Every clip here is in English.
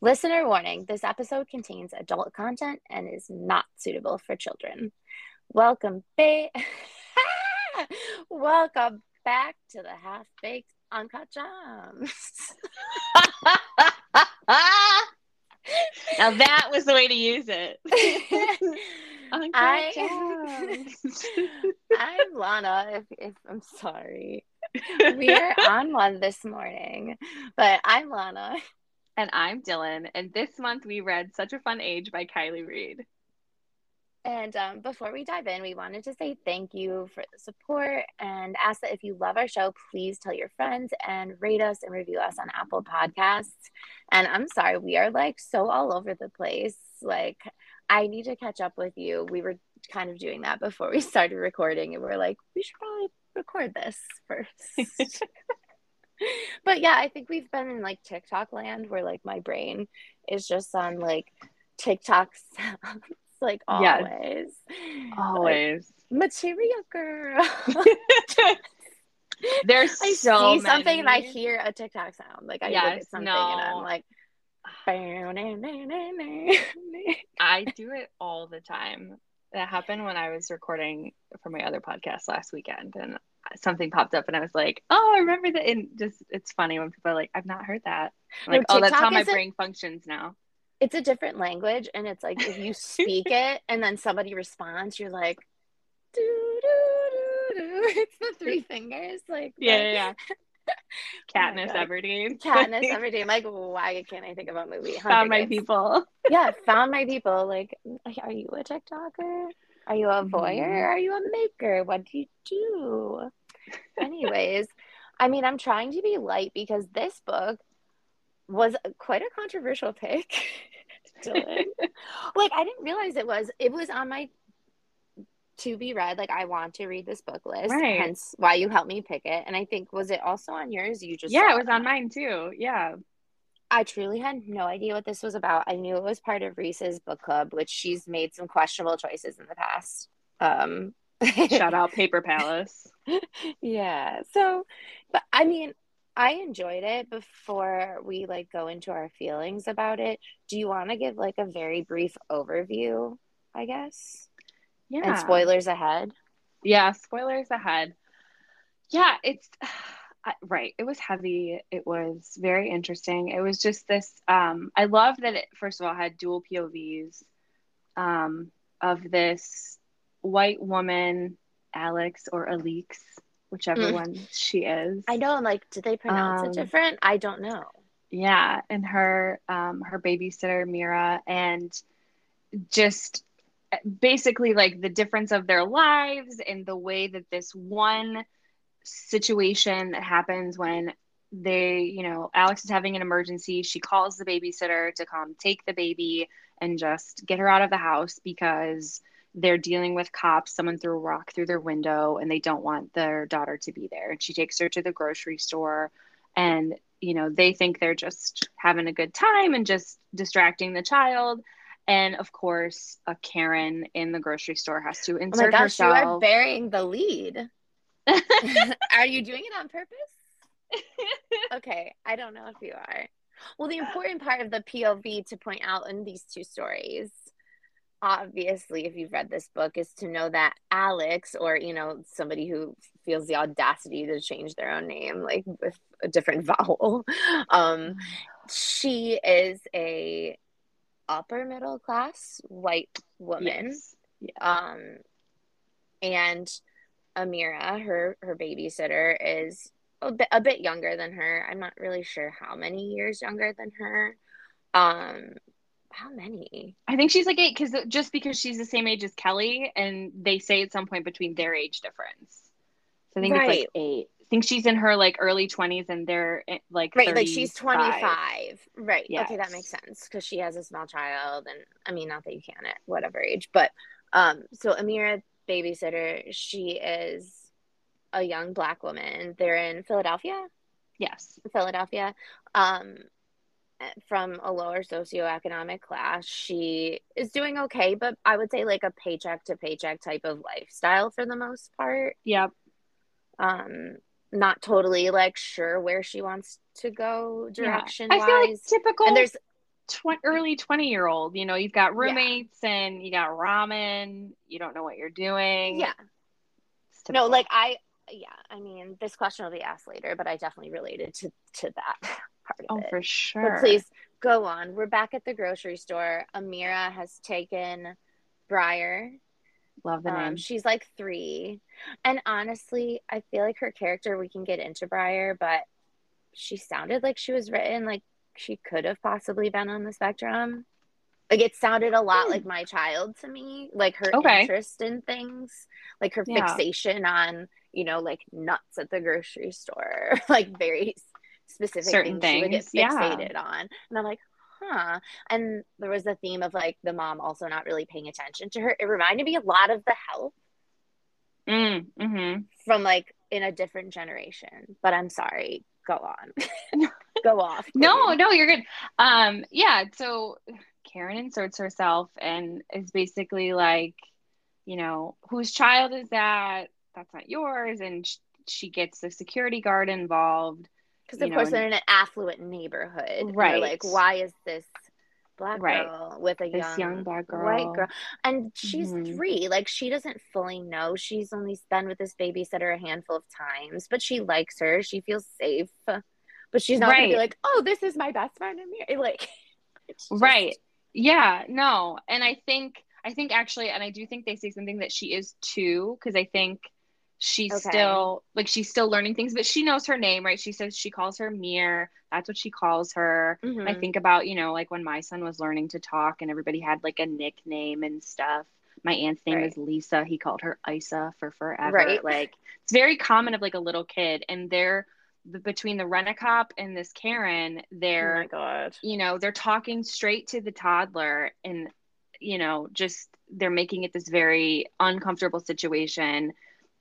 Listener warning this episode contains adult content and is not suitable for children. Welcome, ba- Welcome back to the half baked uncut gems. now that was the way to use it. I, I'm Lana. If, if I'm sorry, we are on one this morning, but I'm Lana. And I'm Dylan. And this month we read Such a Fun Age by Kiley Reid. And um, before we dive in, we wanted to say thank you for the support and ask that if you love our show, please tell your friends and rate us and review us on Apple Podcasts. And I'm sorry, we are like so all over the place. Like, I need to catch up with you. We were kind of doing that before we started recording, and we are like, we should probably record this first. but yeah, I think we've been in like TikTok land where like my brain is just on like TikTok sounds like always. Yes. Always. Like, material girl. There's I so see something and I hear a TikTok sound. Like I yes, something no. and I'm like I do it all the time. That happened when I was recording for my other podcast last weekend and something popped up and I was like, oh, I remember that. And just, it's funny when people are like, I've not heard that. I'm like, no, oh, that's how my brain functions now. It's a different language. And it's like, if you speak it and then somebody responds, you're like, doo, doo, doo, it's the three fingers. Like, yeah, yeah, yeah. Katniss oh Everdeen. Katniss Everdeen. Like, why can't I think of a movie? Found my people. yeah, found my people. Like, are you a TikToker? Are you a voyeur? Mm-hmm. Are you a maker? What do you do? Anyways, I mean, I'm trying to be light because this book was quite a controversial pick. like, I didn't realize it was. It was on my to be read. Like, I want to read this book list. Right. Hence why you helped me pick it. And I think, was it also on yours? You just. Yeah, it was that? on mine too. Yeah. I truly had no idea what this was about. I knew it was part of Reese's book club, which she's made some questionable choices in the past. Um, Shout out Paper Palace. yeah. So, but I mean, I enjoyed it before we like go into our feelings about it. Do you want to give like a very brief overview, I guess? Yeah. And spoilers ahead? Yeah, spoilers ahead. Yeah, it's right. It was heavy. It was very interesting. It was just this um I love that it first of all had dual POVs um of this white woman, Alex or Alix, whichever mm. one she is. I know, like, did they pronounce um, it different? I don't know. Yeah, and her um her babysitter Mira and just basically like the difference of their lives and the way that this one situation that happens when they, you know, Alex is having an emergency. She calls the babysitter to come take the baby and just get her out of the house because they're dealing with cops. Someone threw a rock through their window and they don't want their daughter to be there. And she takes her to the grocery store and, you know, they think they're just having a good time and just distracting the child. And of course, a Karen in the grocery store has to insert oh my gosh, herself. You are bearing the lead. are you doing it on purpose? okay, I don't know if you are. Well, the important part of the POV to point out in these two stories obviously if you've read this book is to know that alex or you know somebody who feels the audacity to change their own name like with a different vowel um she is a upper middle class white woman yes. yeah. um and amira her her babysitter is a bit, a bit younger than her i'm not really sure how many years younger than her um how many? I think she's like eight because just because she's the same age as Kelly, and they say at some point between their age difference. So I think right. it's like eight. I think she's in her like early twenties, and they're eh, like right, like she's twenty five. Right. Yes. Okay, that makes sense because she has a small child, and I mean, not that you can at whatever age, but um, so Amira babysitter, she is a young black woman. They're in Philadelphia. Yes, Philadelphia. Um, from a lower socioeconomic class. She is doing okay, but I would say like a paycheck to paycheck type of lifestyle for the most part. Yep. Um, not totally like sure where she wants to go direction yeah. I feel like typical. And there's tw- early 20 year old. You know, you've got roommates yeah. and you got ramen. You don't know what you're doing. Yeah. No, like I, yeah, I mean, this question will be asked later, but I definitely related to to that part oh, for sure. But please go on. We're back at the grocery store. Amira has taken Briar. Love the um, name. She's like three, and honestly, I feel like her character. We can get into Briar, but she sounded like she was written like she could have possibly been on the spectrum. Like it sounded a lot like my child to me, like her okay. interest in things, like her yeah. fixation on, you know, like nuts at the grocery store, like very specific certain things, things she would get fixated yeah. on. And I'm like, huh. And there was a theme of like the mom also not really paying attention to her. It reminded me a lot of the help. Mm, mm-hmm. From like in a different generation. But I'm sorry. Go on. Go off. Please. No, no, you're good. Um, yeah, so Karen inserts herself and is basically like, you know, whose child is that? That's not yours. And sh- she gets the security guard involved. Because, of course, they're in an affluent neighborhood. Right. Like, why is this black right. girl with a young, young black girl. white girl? And she's mm-hmm. three. Like, she doesn't fully know. She's only been with this babysitter a handful of times, but she likes her. She feels safe. But she's not right. gonna be like, oh, this is my best friend. And like, just... right. Yeah, no. And I think, I think actually, and I do think they say something that she is too, because I think she's okay. still like she's still learning things but she knows her name right she says she calls her mir that's what she calls her mm-hmm. i think about you know like when my son was learning to talk and everybody had like a nickname and stuff my aunt's name right. is lisa he called her isa for forever right. like it's very common of like a little kid and they're between the rent-a-cop and this karen they're oh my God. you know they're talking straight to the toddler and you know just they're making it this very uncomfortable situation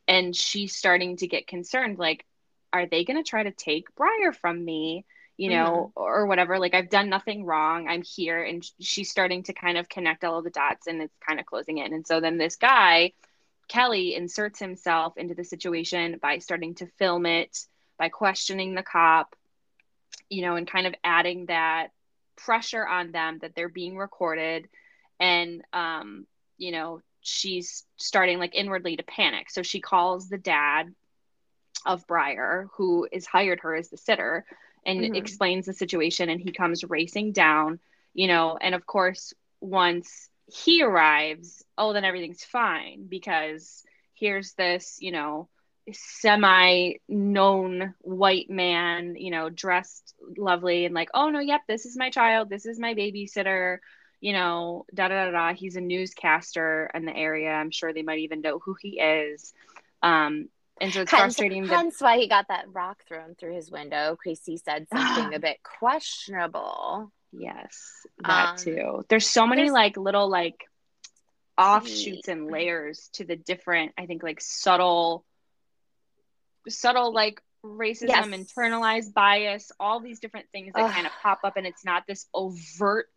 and she's starting to get concerned like are they going to try to take briar from me you know mm-hmm. or whatever? Like i've done nothing wrong. I'm here. And she's starting to kind of connect all of the dots and it's kind of closing in. And so then this guy kelly inserts himself into the situation by starting to film it by questioning the cop you know and kind of adding that pressure on them that they're being recorded. And um you know she's starting like inwardly to panic. So she calls the dad of Briar, who is hired her as the sitter, and mm-hmm. explains the situation. And he comes racing down, you know, and of course, once he arrives, oh, then everything's fine because here's this, you know, semi known white man, you know, dressed lovely and like, oh no, yep, this is my child, this is my babysitter, you know, da da da da. He's a newscaster in the area. I'm sure they might even know who he is. Um, and so it's hence, frustrating. That- why he got that rock thrown through his window because he said something a bit questionable. Yes, that um, too. There's so many like little like offshoots and layers to the different. I think like subtle, subtle like racism, yes. internalized bias, all these different things that Ugh. kind of pop up, and it's not this overt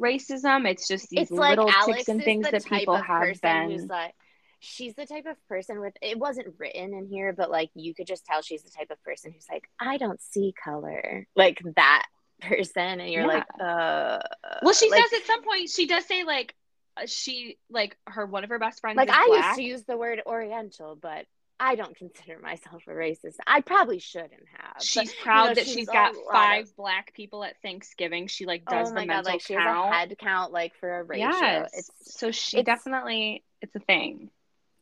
racism. It's just these it's little like ticks and things that people have been. Like, she's the type of person with it wasn't written in here, but like you could just tell she's the type of person who's like, I don't see color. Like that person. And you're yeah. like, uh Well she like, says at some point she does say like uh, she like her one of her best friends like I black. used to use the word oriental, but I don't consider myself a racist. I probably shouldn't have. She's but, proud you know, that she's, she's got five of... black people at Thanksgiving. She like oh does oh the mental like, count. She has a head count like for a ratio. Yes. It's, so she it's, definitely it's a thing.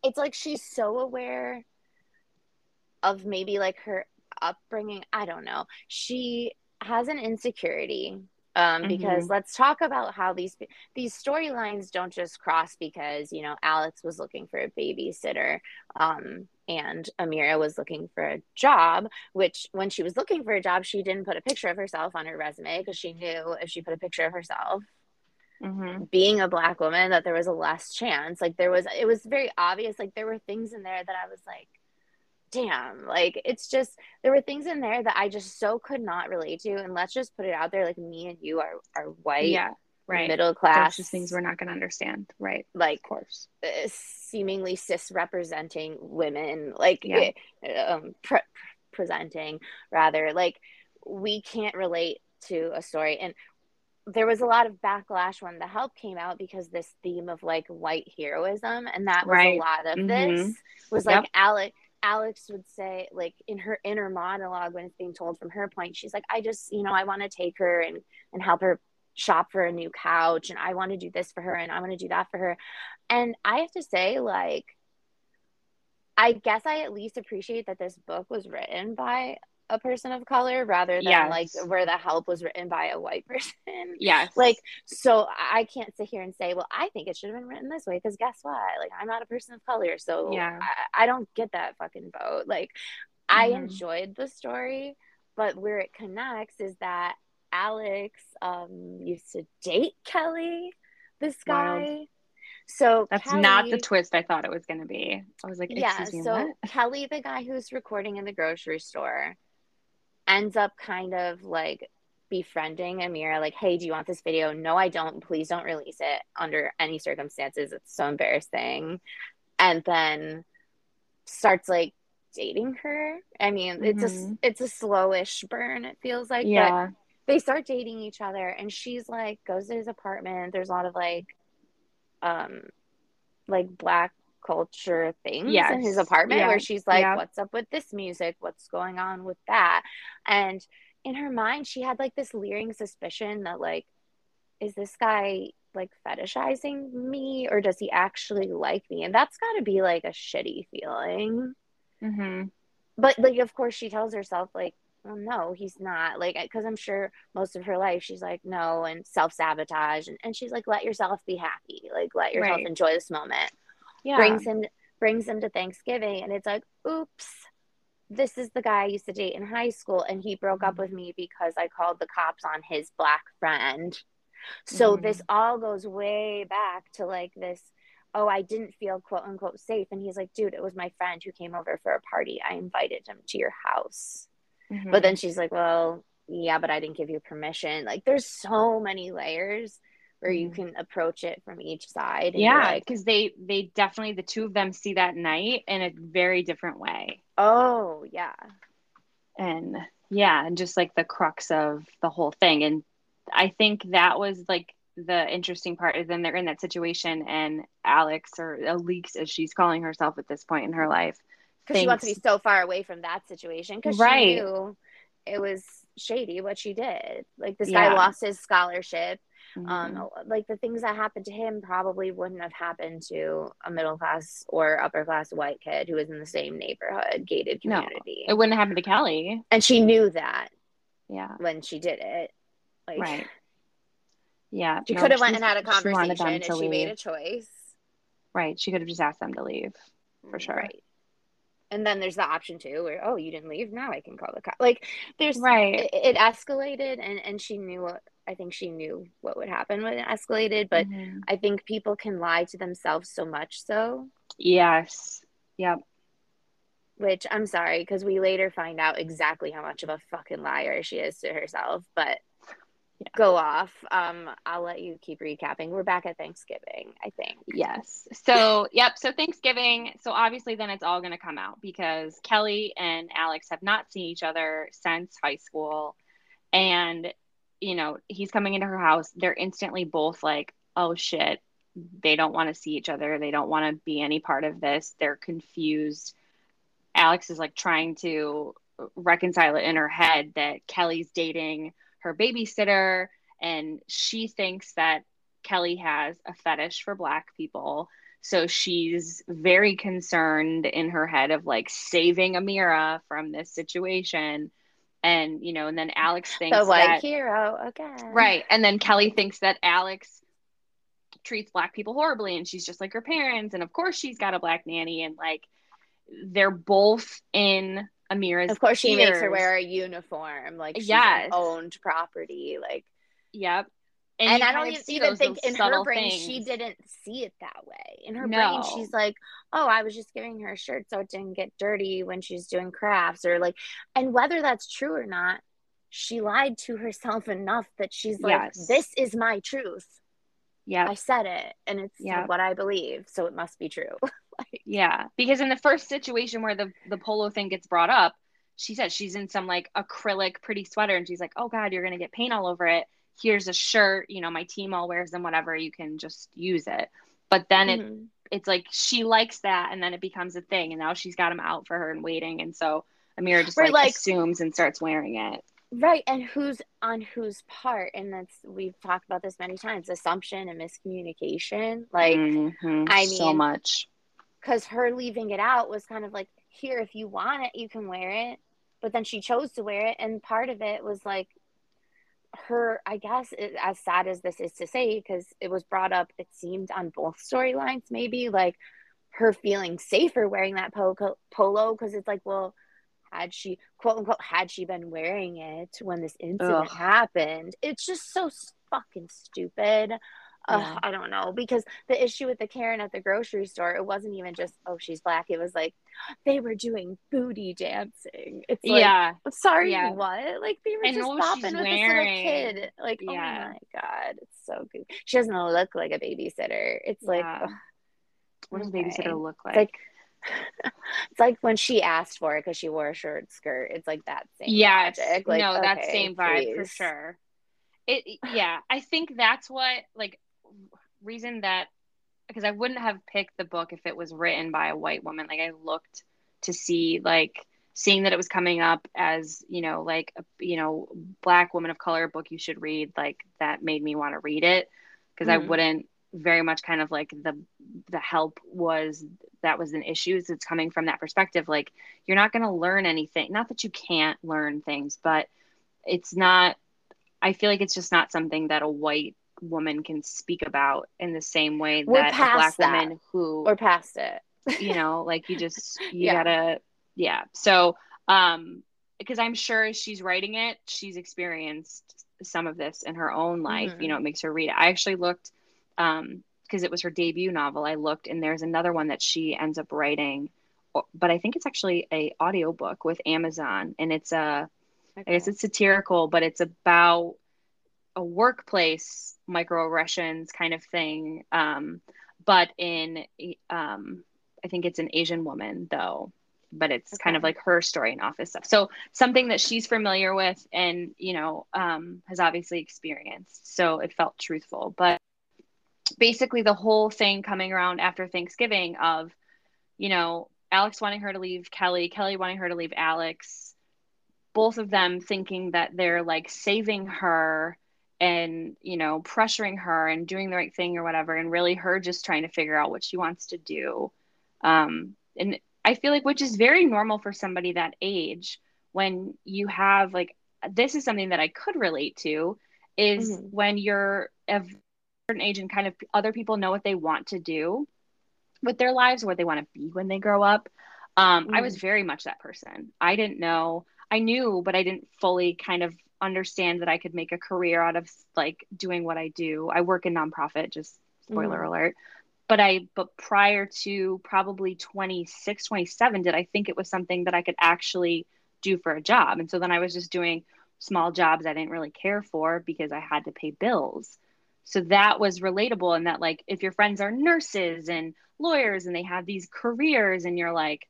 It's like she's so aware of maybe like her upbringing. I don't know. She has an insecurity um, mm-hmm. because let's talk about how these these storylines don't just cross because you know Alex was looking for a babysitter um, and Amira was looking for a job. Which when she was looking for a job, she didn't put a picture of herself on her resume because she knew if she put a picture of herself. Mm-hmm. being a black woman that there was a less chance like there was it was very obvious like there were things in there that i was like damn like it's just there were things in there that i just so could not relate to and let's just put it out there like me and you are are white yeah right middle class just things we're not going to understand right like of course uh, seemingly cis representing women like yeah. Eh, um, pre- presenting rather like we can't relate to a story and there was a lot of backlash when the help came out because this theme of like white heroism and that was Right. a lot of Mhm. this was Yep. like alex alex would say like in her inner monologue when it's being told from her point she's like i just you know i want to take her and and help her shop for a new couch and i want to do this for her and i want to do that for her. And i have to say like i guess i at least appreciate that this book was written by a person of color rather than Yes. like where the help was written by a white person Yes. like so i can't sit here and say well i think it should have been written this way because guess what like i'm not a person of color so Yeah. I, I don't get that fucking vote like i Mhm. enjoyed the story but where it connects is that alex um used to date kelly this guy Wild. so That's not the twist I thought it was going to be. I was like, yeah excuse me, so what? kelly the guy who's recording in the grocery store ends up kind of like befriending amira like hey do you want this video? No i don't. Please don't release it under any circumstances. It's so embarrassing. And then starts like dating her. I mean it's a Mhm. it's a slowish burn it feels like but Yeah. they start dating each other and she's like goes to his apartment. There's a lot of like um like black culture things in his apartment Yeah. where she's like Yeah. what's up with this music? What's going on with that? And in her mind she had like this leering suspicion that like is this guy like fetishizing me or does he actually like me? And that's got to be like a shitty feeling. Hmm but like of course she tells herself like well no he's not. Like because i'm sure most of her life she's like no and self-sabotage and, and she's like let yourself be happy. Like let yourself Right. enjoy this moment Yeah. brings him brings him to thanksgiving and it's like oops this is the guy I used to date in high school and he broke up Mhm. with me because I called the cops on his black friend. So Mhm. this all goes way back to like this oh I didn't feel quote unquote safe and he's like dude it was my friend who came over for a party. I invited him to your house. Mhm. But then she's like, well, yeah, but I didn't give you permission. Like there's so many layers where you Mhm. can approach it from each side. yeah, like, because they they definitely the two of them see that night in a very different way. oh yeah. and yeah and just like the crux of the whole thing and i think that was like the interesting part is then they're in that situation and alex or alex as she's calling herself at this point in her life because she wants to be so far away from that situation because Right. she knew it was shady what she did. Like this Yeah. guy lost his scholarship. Mhm. Um, like the things that happened to him probably wouldn't have happened to a middle class or upper class white kid who was in the same neighborhood, gated No. community. it wouldn't happen to kelly and she knew that yeah when she did it. Like right yeah she no, could have went and had a she conversation them and she made a choice. right she could have just asked them to leave for sure Right. And then there's the option too, where oh, you didn't leave. Now I can call the cop. Like there's right it, it escalated, and and she knew what I think she knew what would happen when it escalated. But Mhm. I think people can lie to themselves so much, so yes yep which I'm sorry because we later find out exactly how much of a fucking liar she is to herself. But Yeah. go off. Um, I'll let you keep recapping. We're back at Thanksgiving, I think. Yes. So, yep. So, Thanksgiving. So, obviously, then it's all going to come out because Kelly and Alex have not seen each other since high school. And, you know, he's coming into her house. They're instantly both like, oh shit. They don't want to see each other. They don't want to be any part of this. They're confused. Alex is like trying to reconcile it in her head that Kelly's dating her babysitter and she thinks that Kelly has a fetish for black people. So she's very concerned in her head of like saving Amira from this situation. And, you know, and then Alex thinks The white that, hero again. right. And then Kelly thinks that Alex treats black people horribly and she's just like her parents. And of course she's got a black nanny and like they're both in Amira's Of course, she makes her wear a uniform, like she's Yes. owned property, like. Yep. And, you I don't even, even think in her brain she didn't see it that way. In her No. brain, she's like, "Oh, I was just giving her a shirt so it didn't get dirty when she's doing crafts," or like, and whether that's true or not, she lied to herself enough that she's like, Yes. "This is my truth. Yeah, I said it, and it's Yep. what I believe, so it must be true." like, Yeah, because in the first situation where the the polo thing gets brought up, she said she's in some like acrylic pretty sweater and she's like, "Oh god, you're going to get paint all over it." here's a shirt, you know, my team all wears them, whatever, you can just use it. But then mm-hmm. it it's like she likes that and then it becomes a thing and now she's got them out for her and waiting and so Amira just like, like assumes and starts wearing it. Right. And who's on whose part? And that's, we've talked about this many times assumption and miscommunication. Like, mm-hmm. I mean, so much. Because her leaving it out was kind of like, here, if you want it, you can wear it. But then she chose to wear it. And part of it was like, her, I guess, it, as sad as this is to say, because it was brought up, it seemed on both storylines, maybe like her feeling safer wearing that polo because it's like, well, had she quote unquote had she been wearing it when this incident Ugh. happened it's just so fucking stupid yeah. I don't know because the issue with the Karen at the grocery store, it wasn't even just oh she's black. It was like they were doing booty dancing. It's like, yeah, sorry, yeah. what? Like they were and just bopping with wearing. this little kid. Like oh yeah. oh my god, it's so good. She doesn't look like a babysitter. It's like what does okay. babysitter look like? It's like it's like when she asked for it because she wore a short skirt. It's like that same yeah, Like, no, okay, that same vibe please. for sure. It yeah, I think that's what like reason that because I wouldn't have picked the book if it was written by a white woman. Like I looked to see like seeing that it was coming up as you know like a you know black woman of color book you should read like that made me want to read it because mm-hmm. I wouldn't very much kind of like the the help was that was an issue it's coming from that perspective like you're not going to learn anything not that you can't learn things but it's not i feel like it's just not something that a white woman can speak about in the same way We're that a black that. woman who or past it you know like you just you yeah. gotta yeah so um because i'm sure she's writing it she's experienced some of this in her own life mm-hmm. you know it makes her read it i actually looked um because it was her debut novel i looked and there's another one that she ends up writing but i think it's actually a audiobook with amazon and it's a okay. i guess it's satirical but it's about a workplace microaggressions kind of thing um, but in um, i think it's an asian woman though but it's okay. kind of like her story and office stuff so something that she's familiar with and you know um, has obviously experienced so it felt truthful but basically the whole thing coming around after thanksgiving of you know alex wanting her to leave kelly kelly wanting her to leave alex both of them thinking that they're like saving her and you know pressuring her and doing the right thing or whatever and really her just trying to figure out what she wants to do um, and i feel like which is very normal for somebody that age when you have like this is something that i could relate to is mm-hmm. when you're of a certain age and kind of other people know what they want to do with their lives what they want to be when they grow up um, mm-hmm. i was mm-hmm. very much that person i didn't know i knew but i didn't fully kind of understand that I could make a career out of like doing what I do. I work in nonprofit, just spoiler mm. alert. But I, but prior to probably 26, 27, did I think it was something that I could actually do for a job? And so then I was just doing small jobs I didn't really care for because I had to pay bills so that was relatable and that like if your friends are nurses and lawyers and they have these careers and you're like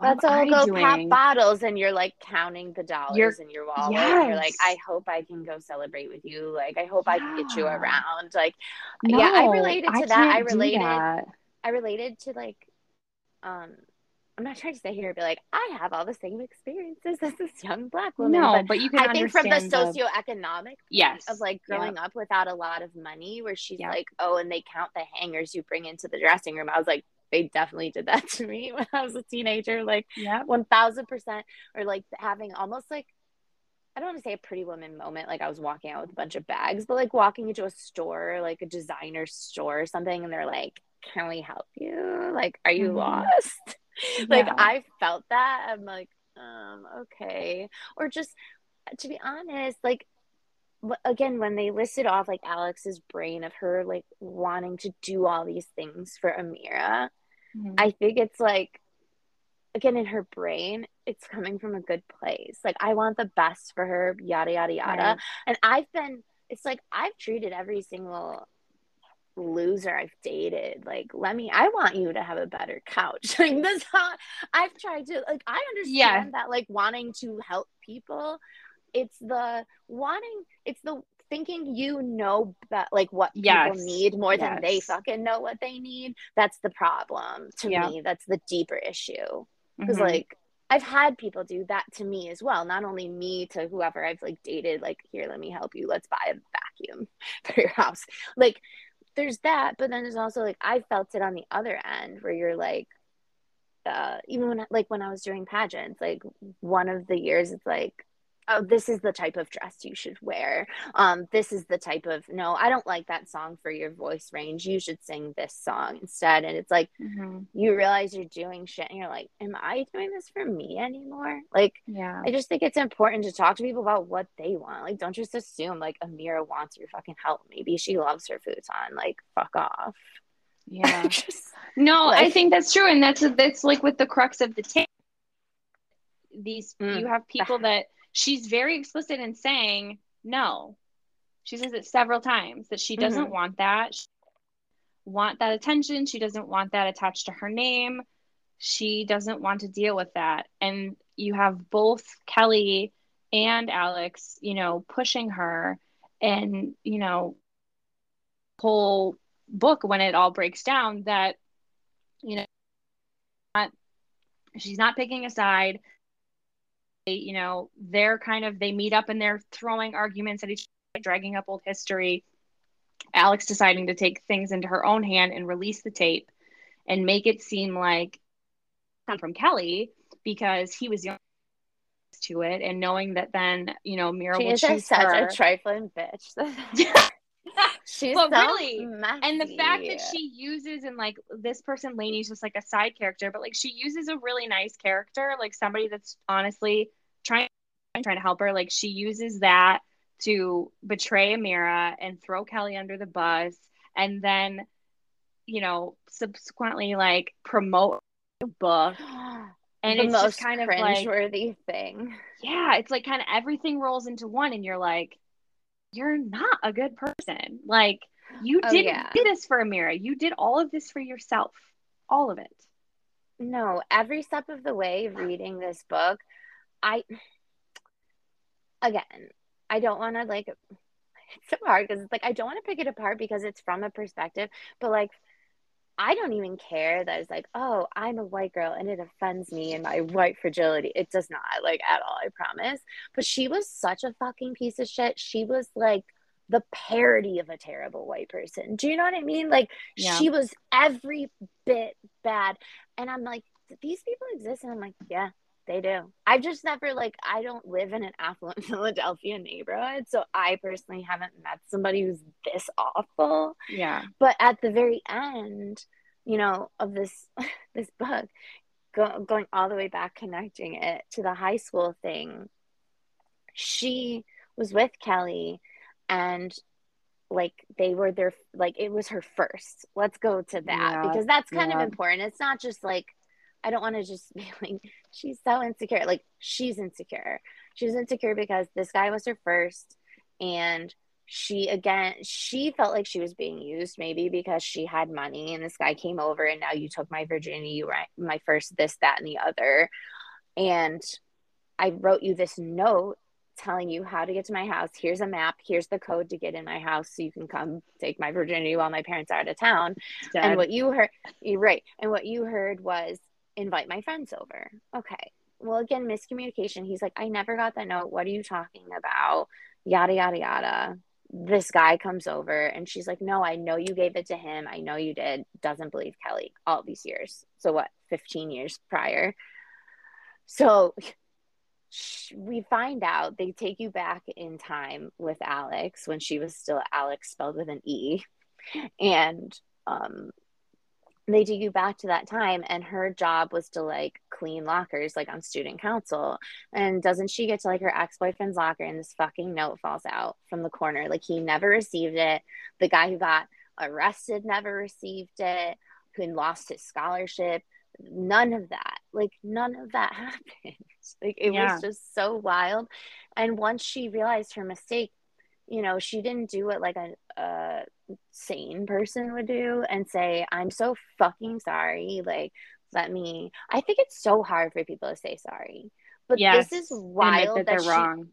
let's all go doing? pop bottles and you're like counting the dollars you're, in your wallet yes. you're like i hope i can go celebrate with you like i hope yeah. i can get you around like no, yeah i related to I that i related that. i related to like um I'm not trying to sit here and be like, I have all the same experiences as this young black woman. No, but, but you can I think from the socioeconomic yes of like growing yep. up without a lot of money, where she's yep. like, oh, and they count the hangers you bring into the dressing room. I was like, they definitely did that to me when I was a teenager, like yeah, one thousand percent, or like having almost like I don't want to say a pretty woman moment, like I was walking out with a bunch of bags, but like walking into a store, like a designer store or something, and they're like, "Can we help you? Like, are you mm-hmm. lost?" like yeah. I felt that. I'm like, um, okay. Or just to be honest, like again, when they listed off like Alex's brain of her like wanting to do all these things for Amira, mm-hmm. I think it's like again in her brain, it's coming from a good place. Like I want the best for her, yada yada yada. Right. And I've been it's like I've treated every single loser I've dated. Like, let me, I want you to have a better couch. like, this how I've tried to, like, I understand yeah. that, like, wanting to help people, it's the wanting, it's the thinking you know that like what Yes. people need more than they fucking know what they need. That's the problem to Yeah. me. That's the deeper issue. Because Mhm. like I've had people do that to me as well. Not only me to whoever I've like dated, like, here, let me help you. Let's buy a vacuum for your house. Like there's that, but then there's also like I felt it on the other end where you're like uh even when like when I was doing pageants, like one of the years it's like oh this is the type of dress you should wear. Um this is the type of no i don't like that song for your voice range. You should sing this song instead. And it's like Mhm. you realize you're doing shit and you're like am i doing this for me anymore? Like yeah. I just think it's important to talk to people about what they want. Like don't just assume like amira wants your fucking help. Maybe she loves her futon. Like fuck off. Yeah. Just- No, I think that's true, and that's that's like with the crux of the tape. These Mm. you have people that she's very explicit in saying no. She says it several times that she doesn't Mhm. want that. She want that attention. She doesn't want that attached to her name. She doesn't want to deal with that. And you have both Kelly and Alex, you know, pushing her and, you know, whole book when it all breaks down that you know not, she's not picking a side you know they're kind of they meet up and they're throwing arguments at each other dragging up old history. Alex deciding to take things into her own hand and release the tape and make it seem like come from kelly because he was young to it. And knowing that then you know mira she will is choose such her. a trifling bitch she's But so really, messy. and the fact that she uses and like this person Lainey's just like a side character, but like she uses a really nice character, like somebody that's honestly trying trying to help her. Like she uses that to betray Amira and throw Kelly under the bus, and then you know subsequently like promote the book. And the it's most just kind of like cringeworthy thing. yeah, it's like kind of everything rolls into one, and you're like, you're not a good person. Like, you Oh, didn't yeah. do this for Amira. You did all of this for yourself. All of it. No, every step of the way reading this book, I again, I don't want to like it's so hard because it's like I don't want to pick it apart because it's from a perspective, but like I don't even care that it's like, oh, I'm a white girl and it offends me and my white fragility. It does not, like, at all, I promise. But she was such a fucking piece of shit. She was like the parody of a terrible white person. Do you know what I mean? Like, Yeah. she was every bit bad. And I'm like, these people exist? And I'm like, yeah, they do. I've just never, like, I don't live in an affluent Philadelphia neighborhood. So I personally haven't met somebody who's this awful Yeah. but at the very end you know of this this book go, going all the way back connecting it to the high school thing she was with kelly and like they were their like it was her first let's go to that Yeah, because that's kind yeah. of important it's not just like i don't want to just be like she's so insecure. Like she's insecure. She's insecure because this guy was her first and she again she felt like she was being used maybe because she had money and this guy came over and now you took my virginity you were my first this that and the other. And i wrote you this note telling you how to get to my house. Here's a map. Here's the code to get in my house so you can come take my virginity while my parents are out of town. Dead. and what you heard you're right. And what you heard was invite my friends over. Okay. Well again miscommunication. He's like i never got that note. What are you talking about? Yada yada yada. This guy comes over and she's like no i know you gave it to him. I know you did. Doesn't believe kelly all these years. So what? 15 years prior. So we find out they take you back in time with alex when she was still alex spelled with an e. And um they take you back to that time and her job was to like clean lockers like on student council. And doesn't she get to like her ex-boyfriend's locker and this fucking note falls out from the corner. Like he never received it. The guy who got arrested never received it. Who lost his scholarship. None of that. Like none of that happened. Like it Yeah. was just so wild. And once she realized her mistake you know she didn't do what like a, a sane person would do and say i'm so fucking sorry like let me i think it's so hard for people to say sorry but Yes. this is wild that that they're she, wrong.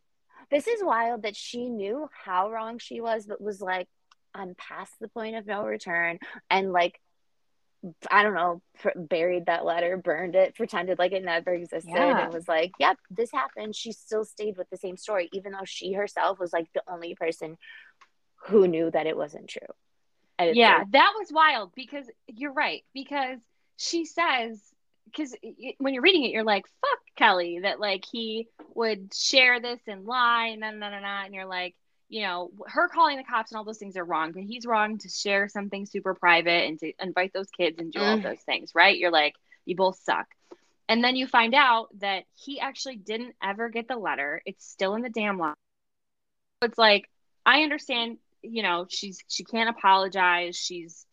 this is wild that she knew how wrong she was, but was like, I'm past the point of no return. And like, I don't know, buried that letter, burned it, pretended like it never existed, yeah. and was like, yep, this happened. She still stayed with the same story, even though she herself was like the only person who knew that it wasn't true. Yeah, like, that was wild because you're right. Because she says, because when you're reading it, you're like, fuck Kelly, that like he would share this and lie, and then, and you're like, you know, her calling the cops and all those things are wrong, but he's wrong to share something super private and to invite those kids and do mm. all those things, right? You're like, you both suck. And then you find out that he actually didn't ever get the letter. It's still in the damn law. It's like, I understand, you know, she's she can't apologize. She's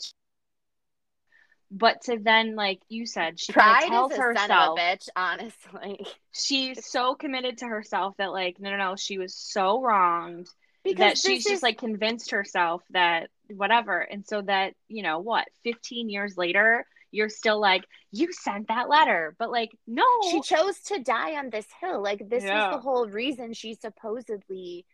but to then like you said she Pride tells herself bitch honestly she's so committed to herself that like no no no she was so wronged because that she's just like convinced herself that whatever. And so that you know what 15 years later you're still like you sent that letter. But like no. She chose to die on this hill. Like this yeah. was the whole reason she supposedly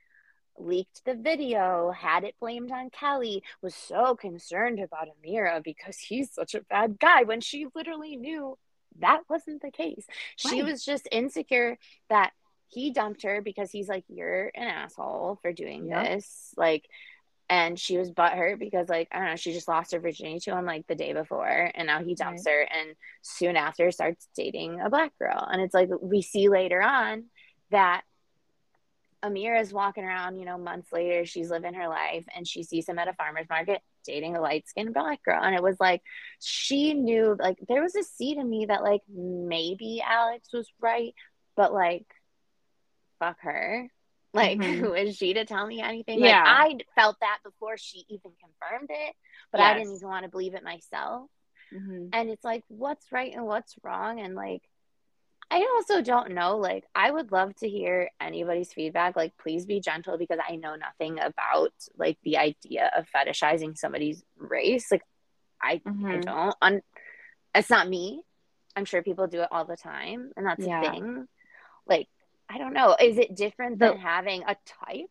leaked the video had it blamed on kelly was so concerned about amira because he's such a bad guy when she literally knew that wasn't the case. Right. she was just insecure that he dumped her because he's like, You're an asshole for doing this. Like, and she was butthurt because like I don't know, she just lost her virginity to him like the day before, and now he dumps right. her, and soon after starts dating a black girl, and it's like we see later on that Amira is walking around, you know, months later, she's living her life, and she sees him at a farmer's market dating a light skinned black girl, and it was like she knew like there was a seed in me that like maybe Alex was right, but like fuck her. Like, mm-hmm. who is she to tell me anything? Yeah. Like, I felt that before she even confirmed it, but yes. I didn't even want to believe it myself. Mm-hmm. And it's like, what's right and what's wrong? And like, I also don't know. Like, I would love to hear anybody's feedback. Like, please be gentle because I know nothing about like the idea of fetishizing somebody's race. Like, I, mm-hmm. I don't. Un- it's not me. I'm sure people do it all the time, and that's yeah. a thing. Like, I don't know. Is it different than having a type?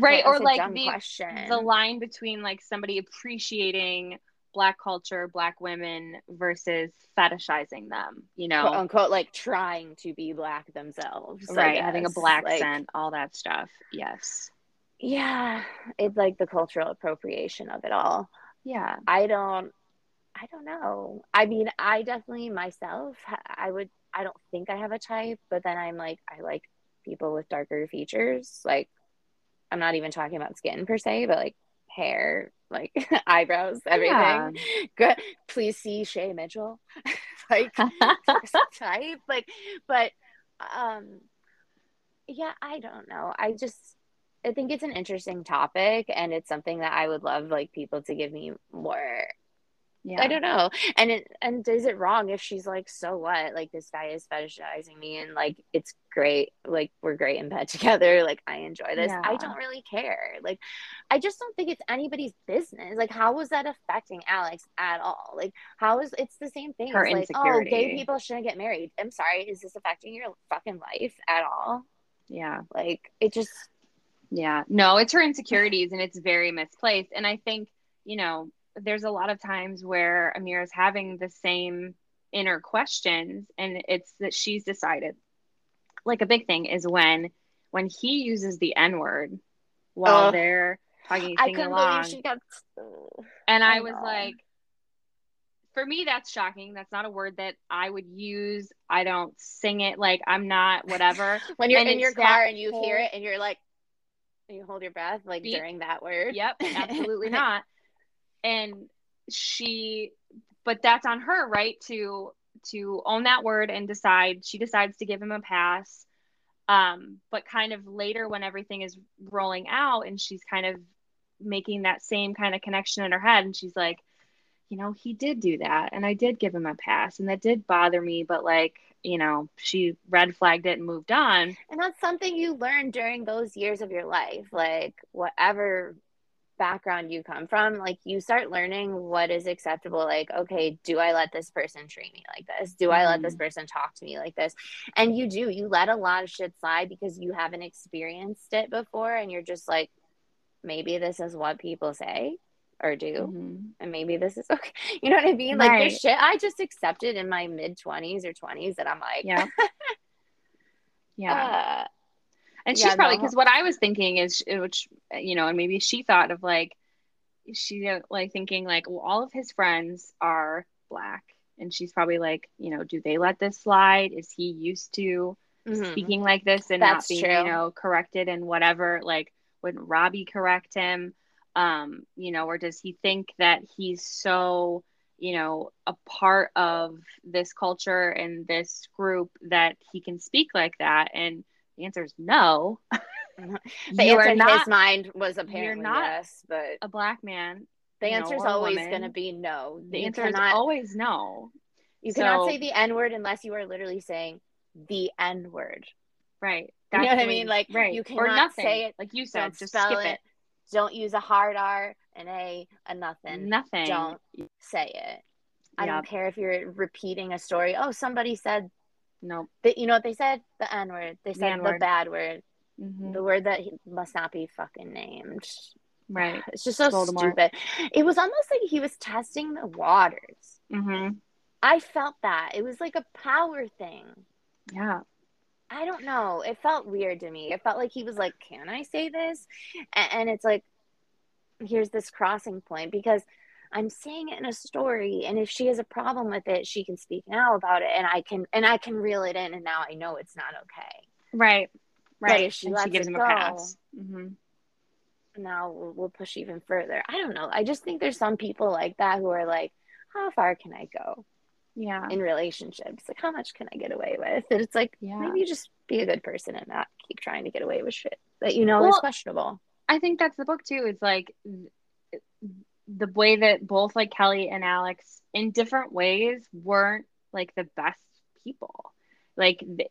right, or like the, question. the line between like somebody appreciating black culture, black women versus fetishizing them, you know, quote unquote, like trying to be black themselves, right? Having a black like, scent, all that stuff. Yes. Yeah, it's like the cultural appropriation of it all. Yeah, I don't, I don't know. I mean, I definitely myself, I would I don't think I have a type, but then I'm like, I like people with darker features. Like, I'm not even talking about skin per se, but like hair, like eyebrows, everything. Yeah. Good. Please see Shay Mitchell. like type. Like, but um yeah, I don't know. I just I think it's an interesting topic and it's something that I would love like people to give me more yeah. I don't know. And it and is it wrong if she's like, so what? Like this guy is fetishizing me and like it's great. Like we're great in bed together. Like I enjoy this. Yeah. I don't really care. Like I just don't think it's anybody's business. Like how was that affecting Alex at all? Like how is it's the same thing. Her it's like, oh, gay people shouldn't get married. I'm sorry, is this affecting your fucking life at all? Yeah. Like it just Yeah. No, it's her insecurities and it's very misplaced. And I think, you know, there's a lot of times where Amira's having the same inner questions and it's that she's decided like a big thing is when when he uses the n-word while oh, they're talking singing along believe she got... and i, I was like for me that's shocking. That's not a word that i would use. I don't sing it. Like i'm not whatever. When you're and in your car and you whole... hear it and you're like you hold your breath like during that word. Yep absolutely not and she but that's on her right to to own that word and decide she decides to give him a pass. Um but kind of later when everything is rolling out and she's kind of making that same kind of connection in her head and she's like you know he did do that and i did give him a pass and that did bother me but like you know she red flagged it and moved on. And that's something you learn during those years of your life like whatever background you come from, like you start learning what is acceptable. Like, okay, do I let this person treat me like this? Do I let this Mhm. person talk to me like this? And you do, you let a lot of shit slide because you haven't experienced it before. And you're just like, maybe this is what people say or do. Mhm. And maybe this is okay. You know what I mean? Like, Right. there's shit I just accepted in my mid 20s or 20s that I'm like, Yeah. Yeah. uh, And Yeah, she's probably no. because what I was thinking is, which you know, and maybe she thought of like, she uh, like thinking like, well, all of his friends are black, and she's probably like, you know, do they let this slide? Is he used to mhm. speaking like this and That's not being, true. you know, corrected and whatever? Like, wouldn't Robbie correct him? Um, you know, or does he think that he's so you know a part of this culture and this group that he can speak like that and the answer is no mm-hmm. the you answer in not his mind was apparently yes, but a black man the answer is always going to be no. the you answer cannot, is always no you cannot so- say the N word unless you are literally saying the N word. right You know That's what I mean? Like, right you or cannot nothing say it, like you Don't said just spell skip it. it, Don't use a hard R, an A, a nothing. nothing Don't say it. I Yep. don't care if you're repeating a story. Oh, somebody said nope that. You know what they said? The N word. They said the N-word. bad word. Mhm. The word that he must not be fucking named. right It's just so Voldemort. stupid. It was almost like he was testing the waters. hmm I felt that. It was like a power thing. yeah I don't know. It felt weird to me. It felt like he was like, "Can I say this?" And, and it's like, here's this crossing point because I'm saying it in a story, and if she has a problem with it, she can speak now about it, and I can and I can reel it in, and now I know it's not okay. right right if she she gives him go- a pass hmm Now we'll, we'll push even further. I don't know. I just think there's some people like that who are like, "How far can I go yeah in relationships? Like, how much can I get away with?" And it's like, Yeah. maybe just be a good person and not keep trying to get away with shit that you know is questionable. I think that's the book too. It's like the way that both like Kelley and Alex in different ways weren't like the best people. Like the,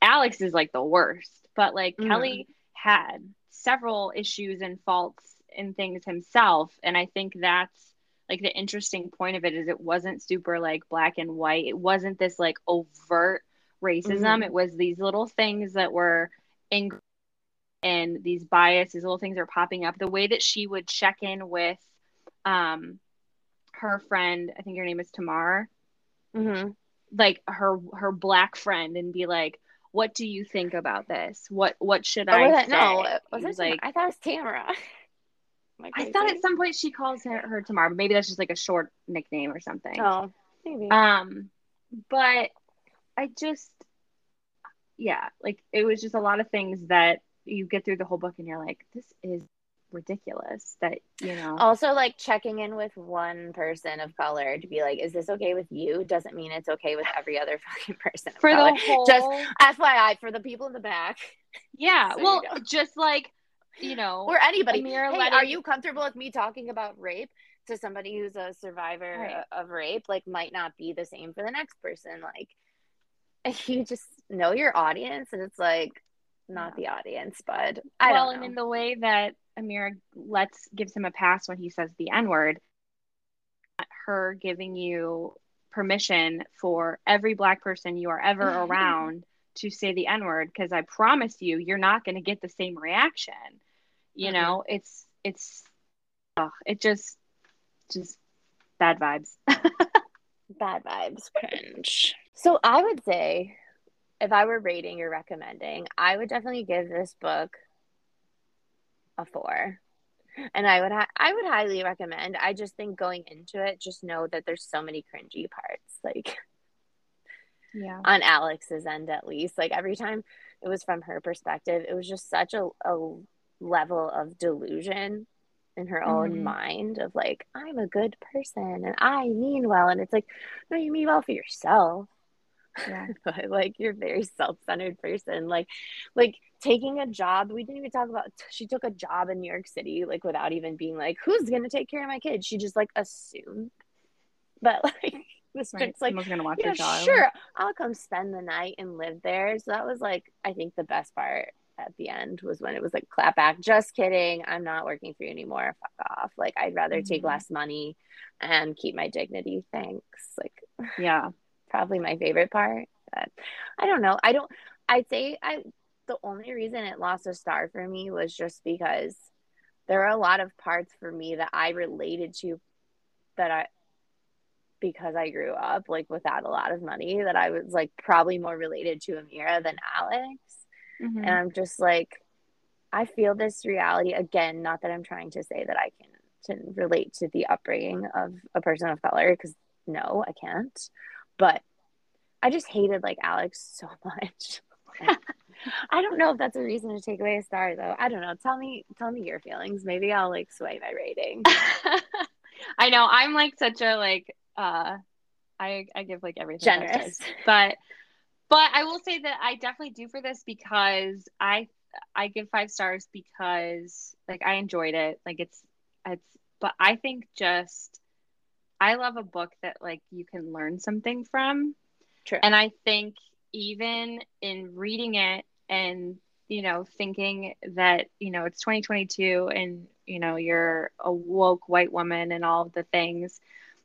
Alex is like the worst, but like Mhm. Kelley had several issues and faults and things himself, and I think that's like the interesting point of it is it wasn't super like black and white. It wasn't this like overt racism. Mhm. It was these little things that were in and these biases, these little things are popping up. The way that she would check in with um her friend, I think her name is Tamar, Mm-hmm. like her her black friend, and be like, "What do you think about this? What what should Oh, I was that, say?" no, It was was it like I thought it was Tamara. Am I thought at some point she calls her, her Tamar, but maybe that's just like a short nickname or something. Oh, maybe. Um, but I just, yeah, like it was just a lot of things that you get through the whole book and you're like, this is ridiculous that, you know, also, like checking in with one person of color to be like, "Is this okay with you?" Doesn't mean it's okay with every other fucking person for color. the whole, Just FYI, for the people in the back yeah, so you well, know. just like, you know, or anybody, hey, letting- are you comfortable with me talking about rape to somebody who's a survivor Right. of rape? Like, might not be the same for the next person. Like, you just know your audience, and it's like not the audience, but I well, don't and in the way that Emira lets gives him a pass when he says the N word, her giving you permission for every black person you are ever around to say the N word, because I promise you, you're not going to get the same reaction. You Mhm. know, it's it's, oh, it just just bad vibes. bad vibes, cringe. So I would say, if I were rating or recommending, I would definitely give this book a four, and I would ha- I would highly recommend. I just think going into it, just know that there's so many cringy parts, like yeah. on Alex's end at least. Like every time it was from her perspective, it was just such a, a level of delusion in her own Mhm. mind of like, I'm a good person and I mean well. And it's like, no, you mean well for yourself. Yeah. but like you're a very self-centered person like like taking a job we didn't even talk about she took a job in new york city like without even being like who's gonna take care of my kids she just like assumed but like this Right. chick's like Someone's gonna watch yeah your child. sure i'll come spend the night and live there so that was like i think the best part at the end was when it was like clap back. Just kidding. I'm not working for you anymore. Fuck off. Like I'd rather mm-hmm. take less money and keep my dignity. Thanks. Like yeah, probably my favorite part. But I don't know. I don't. I'd say I. The only reason it lost a star for me was just because there are a lot of parts for me that I related to that I because I grew up like without a lot of money that I was like probably more related to Emira than Alex. Mm-hmm. And I'm just like, I feel this reality again. Not that I'm trying to say that I can to relate to the upbringing of a person of color because no, I can't. But I just hated like Alex so much. I don't know if that's a reason to take away a star though. I don't know. Tell me tell me your feelings. Maybe I'll like sway my rating. I know. I'm like such a like uh I I give like everything generous. But but I will say that I definitely do for this because I I give five stars because like I enjoyed it. Like it's it's but I think just I love a book that like you can learn something from. True. And I think even in reading it and you know thinking that you know it's 2022 and you know you're a woke white woman and all of the things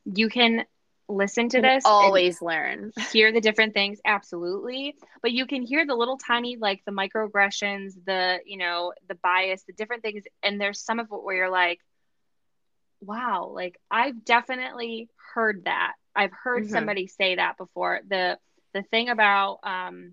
you can listen to this always learn hear the different things absolutely but you can hear the little tiny like the microaggressions the you know the bias the different things and there's some of it where you're like wow like i've definitely heard that i've heard mm-hmm. somebody say that before the the thing about um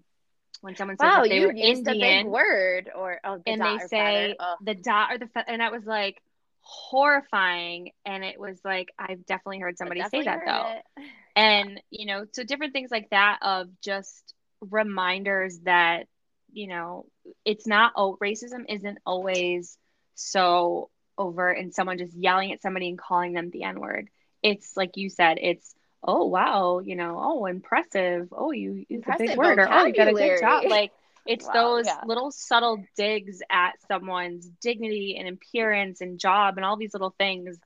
when someone says wow, they you were used Indian, a big word or oh, the and they say the dot or the fe- and that was like horrifying and it was like I've definitely heard somebody definitely say that though. It. And you know, so different things like that of just reminders that you know, it's not oh racism isn't always so overt and someone just yelling at somebody and calling them the n-word. It's like you said, it's oh wow, you know, oh impressive. Oh you use a big word or oh you got a good job. Like it's wow, those yeah. little subtle digs at someone's dignity and appearance and job and all these little things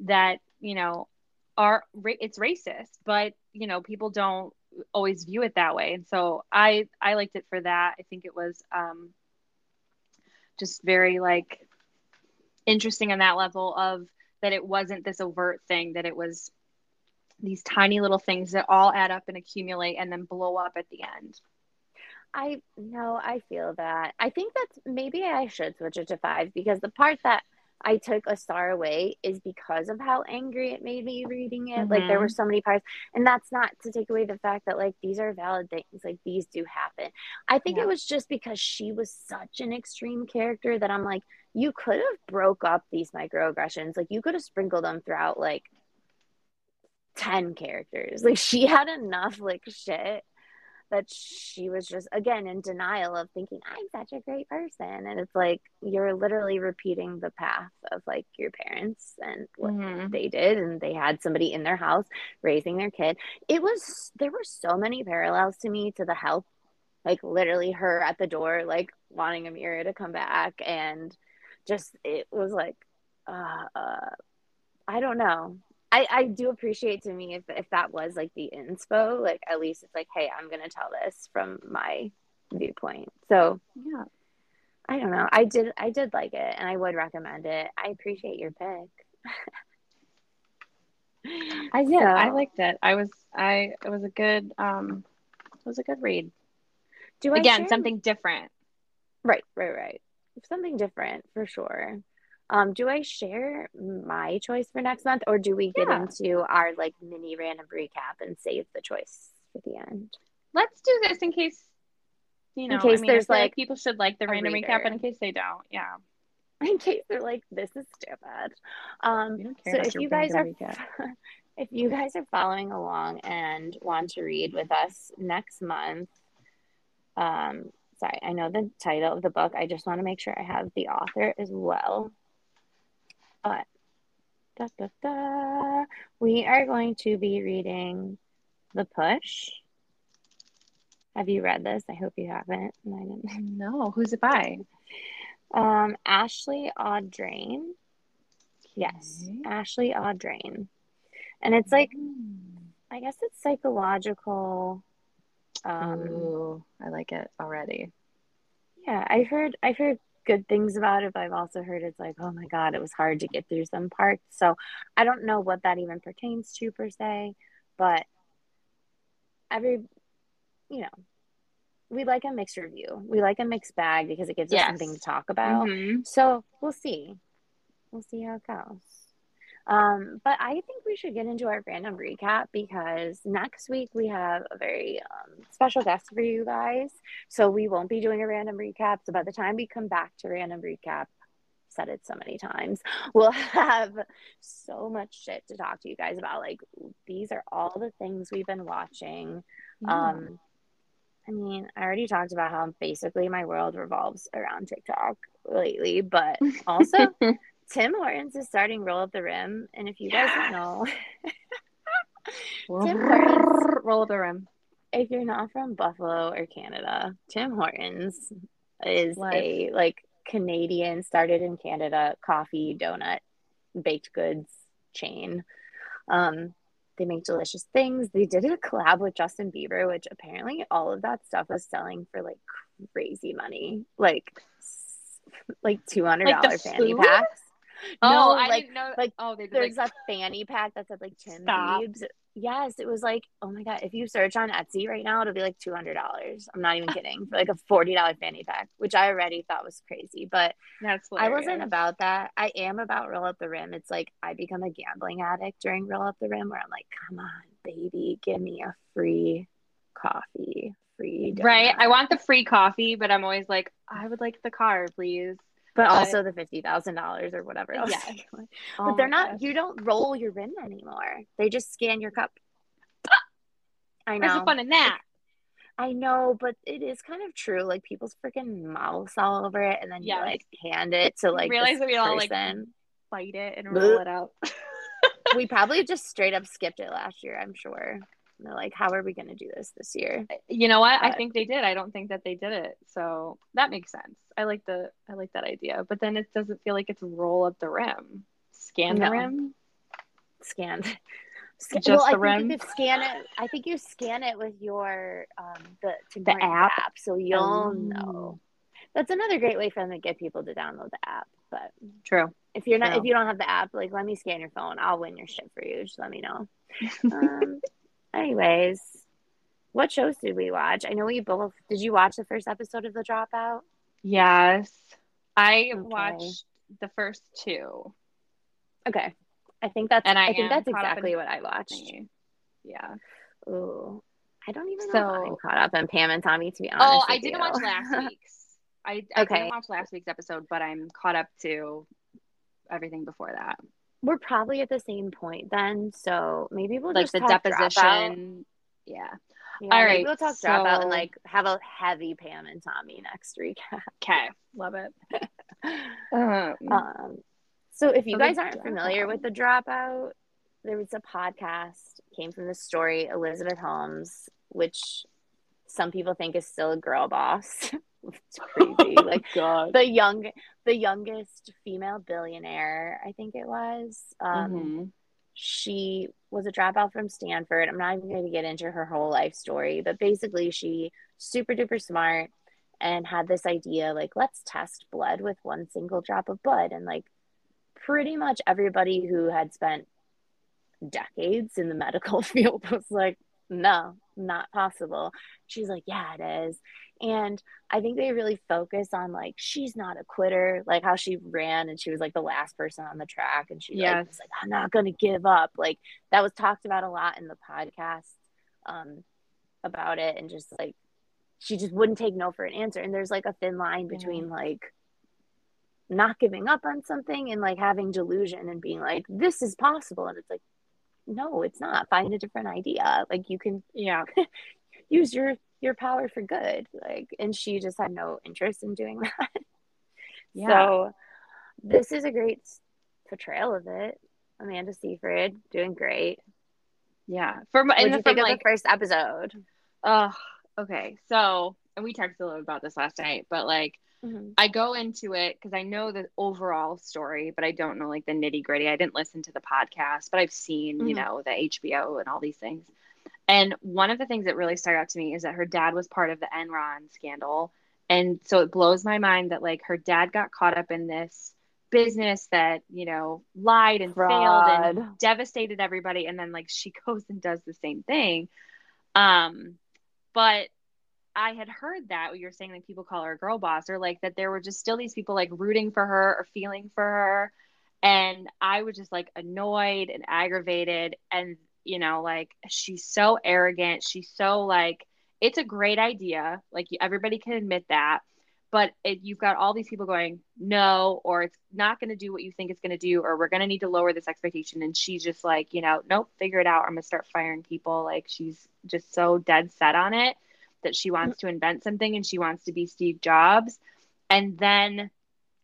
that, you know, are it's racist, but you know, people don't always view it that way. And so I I liked it for that. I think it was um just very like interesting on that level of that it wasn't this overt thing that it was these tiny little things that all add up and accumulate and then blow up at the end. I know I feel that. I think that's maybe I should switch it to five because the part that I took a star away is because of how angry it made me reading it. Mm-hmm. Like there were mm-hmm. so many parts, and that's not to take away the fact that like these are valid things. Like these do happen. I think yeah. it was just because she was such an extreme character that I'm like, you could have broke up these microaggressions. Like you could have sprinkled them throughout like 10 characters. Like she had enough like shit that she was just again in denial of thinking I'm such a great person and it's like you're literally repeating the path of like your parents and what mm-hmm. they did and they had somebody in their house raising their kid. It was there were so many parallels to me to the help like literally her at the door like wanting Emira to come back and just it was like uh, uh I don't know. I, I do appreciate to me if, if that was like the inspo, like at least it's like, hey, I'm gonna tell this from my viewpoint. So yeah. I don't know. I did I did like it and I would recommend it. I appreciate your pick. I did. So, I liked it. I was I it was a good um it was a good read. Do again share? something different. Right, right, right. Something different for sure. Um, do I share my choice for next month or do we get yeah. into our like mini random recap and save the choice for the end? Let's do this in case you know, in case I mean, there's like, like, people should like the random reader. recap and in case they don't. Yeah. In case they're like, this is stupid. Um so if you guys are if you guys are following along and want to read with us next month, um sorry, I know the title of the book. I just want to make sure I have the author as well. But da, da, da, we are going to be reading The Push. Have you read this? I hope you haven't. I didn't. No, who's it by? Um, Ashley Audrain. Okay. Yes, Ashley Audrain. And it's like, mm. I guess it's psychological. Um, Ooh, I like it already. Yeah, I've heard I've heard good things about it, but I've also heard it's like, oh my god, it was hard to get through some parts. So I don't know what that even pertains to per se, but every you know, we like a mixed review. We like a mixed bag because it gives yes. us something to talk about. Mm-hmm. So we'll see. We'll see how it goes. Um, but I think we should get into our random recap because next week we have a very um, special guest for you guys. So we won't be doing a random recap. So by the time we come back to random recap, said it so many times, we'll have so much shit to talk to you guys about. Like these are all the things we've been watching. Yeah. Um, I mean, I already talked about how basically my world revolves around TikTok lately, but also Tim Hortons is starting Roll Up the Rim. And if you guys don't know, Tim Hortons, Roll Up the Rim. If you're not from Buffalo or Canada, Tim Hortons is Life. a like Canadian, started in Canada, coffee, donut, baked goods chain. Um, they make delicious things. They did a collab with Justin Bieber, which apparently all of that stuff was selling for like crazy money, like like two hundred dollar like fanny packs. Oh, no, I like, didn't know. Like, oh, there's like... a fanny pack that said like Tim Stop. Biebs. Yes, it was like, oh my god! If you search on Etsy right now, it'll be like two hundred dollars. I'm not even kidding for like a forty dollar fanny pack, which I already thought was crazy. But that's I wasn't about that. I am about roll up the rim. It's like I become a gambling addict during roll up the rim, where I'm like, come on, baby, give me a free coffee, free. Right. I want the free coffee, but I'm always like, I would like the car, please but, also the fifty thousand dollars or whatever else. Yeah. Oh but oh they're not. Gosh. You don't roll your rim anymore. They just scan your cup. I know. Where's the fun in that? I know, but it is kind of true. Like people's freaking mouths all over it, and then yes. you like hand it to like you realize that we all like bite it and roll it out. we probably just straight up skipped it last year. I'm sure they're like, how are we going to do this this year? You know what? But, I think they did. I don't think that they did it. So that makes sense. I like the I like that idea. But then it doesn't feel like it's roll up the rim, scan no. the rim, scan. Just well, the I rim. Think you scan it. I think you scan it with your um the the app. app, so you'll oh. know. That's another great way for them to get people to download the app. But true. If you're not, True. if you don't have the app, like let me scan your phone. I'll win your shit for you. Just let me know. um, anyways, what shows did we watch? I know we both did you watch the first episode of The Dropout? Yes. I okay. watched the first two. Okay. I think that's and I, I think that's exactly what I watched. Yeah. Ooh. I don't even so, know I'm caught up in Pam and Tommy to be oh, honest. Oh, I didn't you. watch last week's. I, I okay. didn't watch last week's episode, but I'm caught up to everything before that we're probably at the same point then. So maybe we'll like the deposition. Yeah. yeah. All right. We'll talk so... dropout and like have a heavy Pam and Tommy next recap. Okay. Love it. um, um, so if you guys aren't familiar with the dropout, there was a podcast came from the story Elizabeth Holmes, which some people think is still a girl boss. it's crazy. Like God. the young the youngest female billionaire, I think it was. Um, mm-hmm. She was a dropout from Stanford. I'm not even going to get into her whole life story, but basically, she super duper smart and had this idea like, let's test blood with one single drop of blood. And like, pretty much everybody who had spent decades in the medical field was like, no, not possible. She's like, yeah, it is. And I think they really focus on like she's not a quitter, like how she ran and she was like the last person on the track and she yes. like, was like, I'm not gonna give up. Like that was talked about a lot in the podcast um about it and just like she just wouldn't take no for an answer. And there's like a thin line between yeah. like not giving up on something and like having delusion and being like, this is possible. And it's like, no, it's not. Find a different idea. Like you can yeah use your your power for good like and she just had no interest in doing that yeah. so this is a great portrayal of it amanda seyfried doing great yeah for in the, from, like, the first episode oh okay so and we talked a little about this last night but like mm-hmm. i go into it because i know the overall story but i don't know like the nitty gritty i didn't listen to the podcast but i've seen mm-hmm. you know the hbo and all these things and one of the things that really stuck out to me is that her dad was part of the Enron scandal And so it blows my mind that like her dad got caught up in this business that, you know, lied and Fraud. failed and devastated everybody. And then like she goes and does the same thing. Um, but I had heard that what you're saying like people call her a girl boss or like that there were just still these people like rooting for her or feeling for her. And I was just like annoyed and aggravated. And, you know, like she's so arrogant. She's so like, it's a great idea. Like everybody can admit that. But it, you've got all these people going, no, or it's not going to do what you think it's going to do, or we're going to need to lower this expectation. And she's just like, you know, nope, figure it out. I'm going to start firing people. Like she's just so dead set on it that she wants to invent something and she wants to be Steve Jobs. And then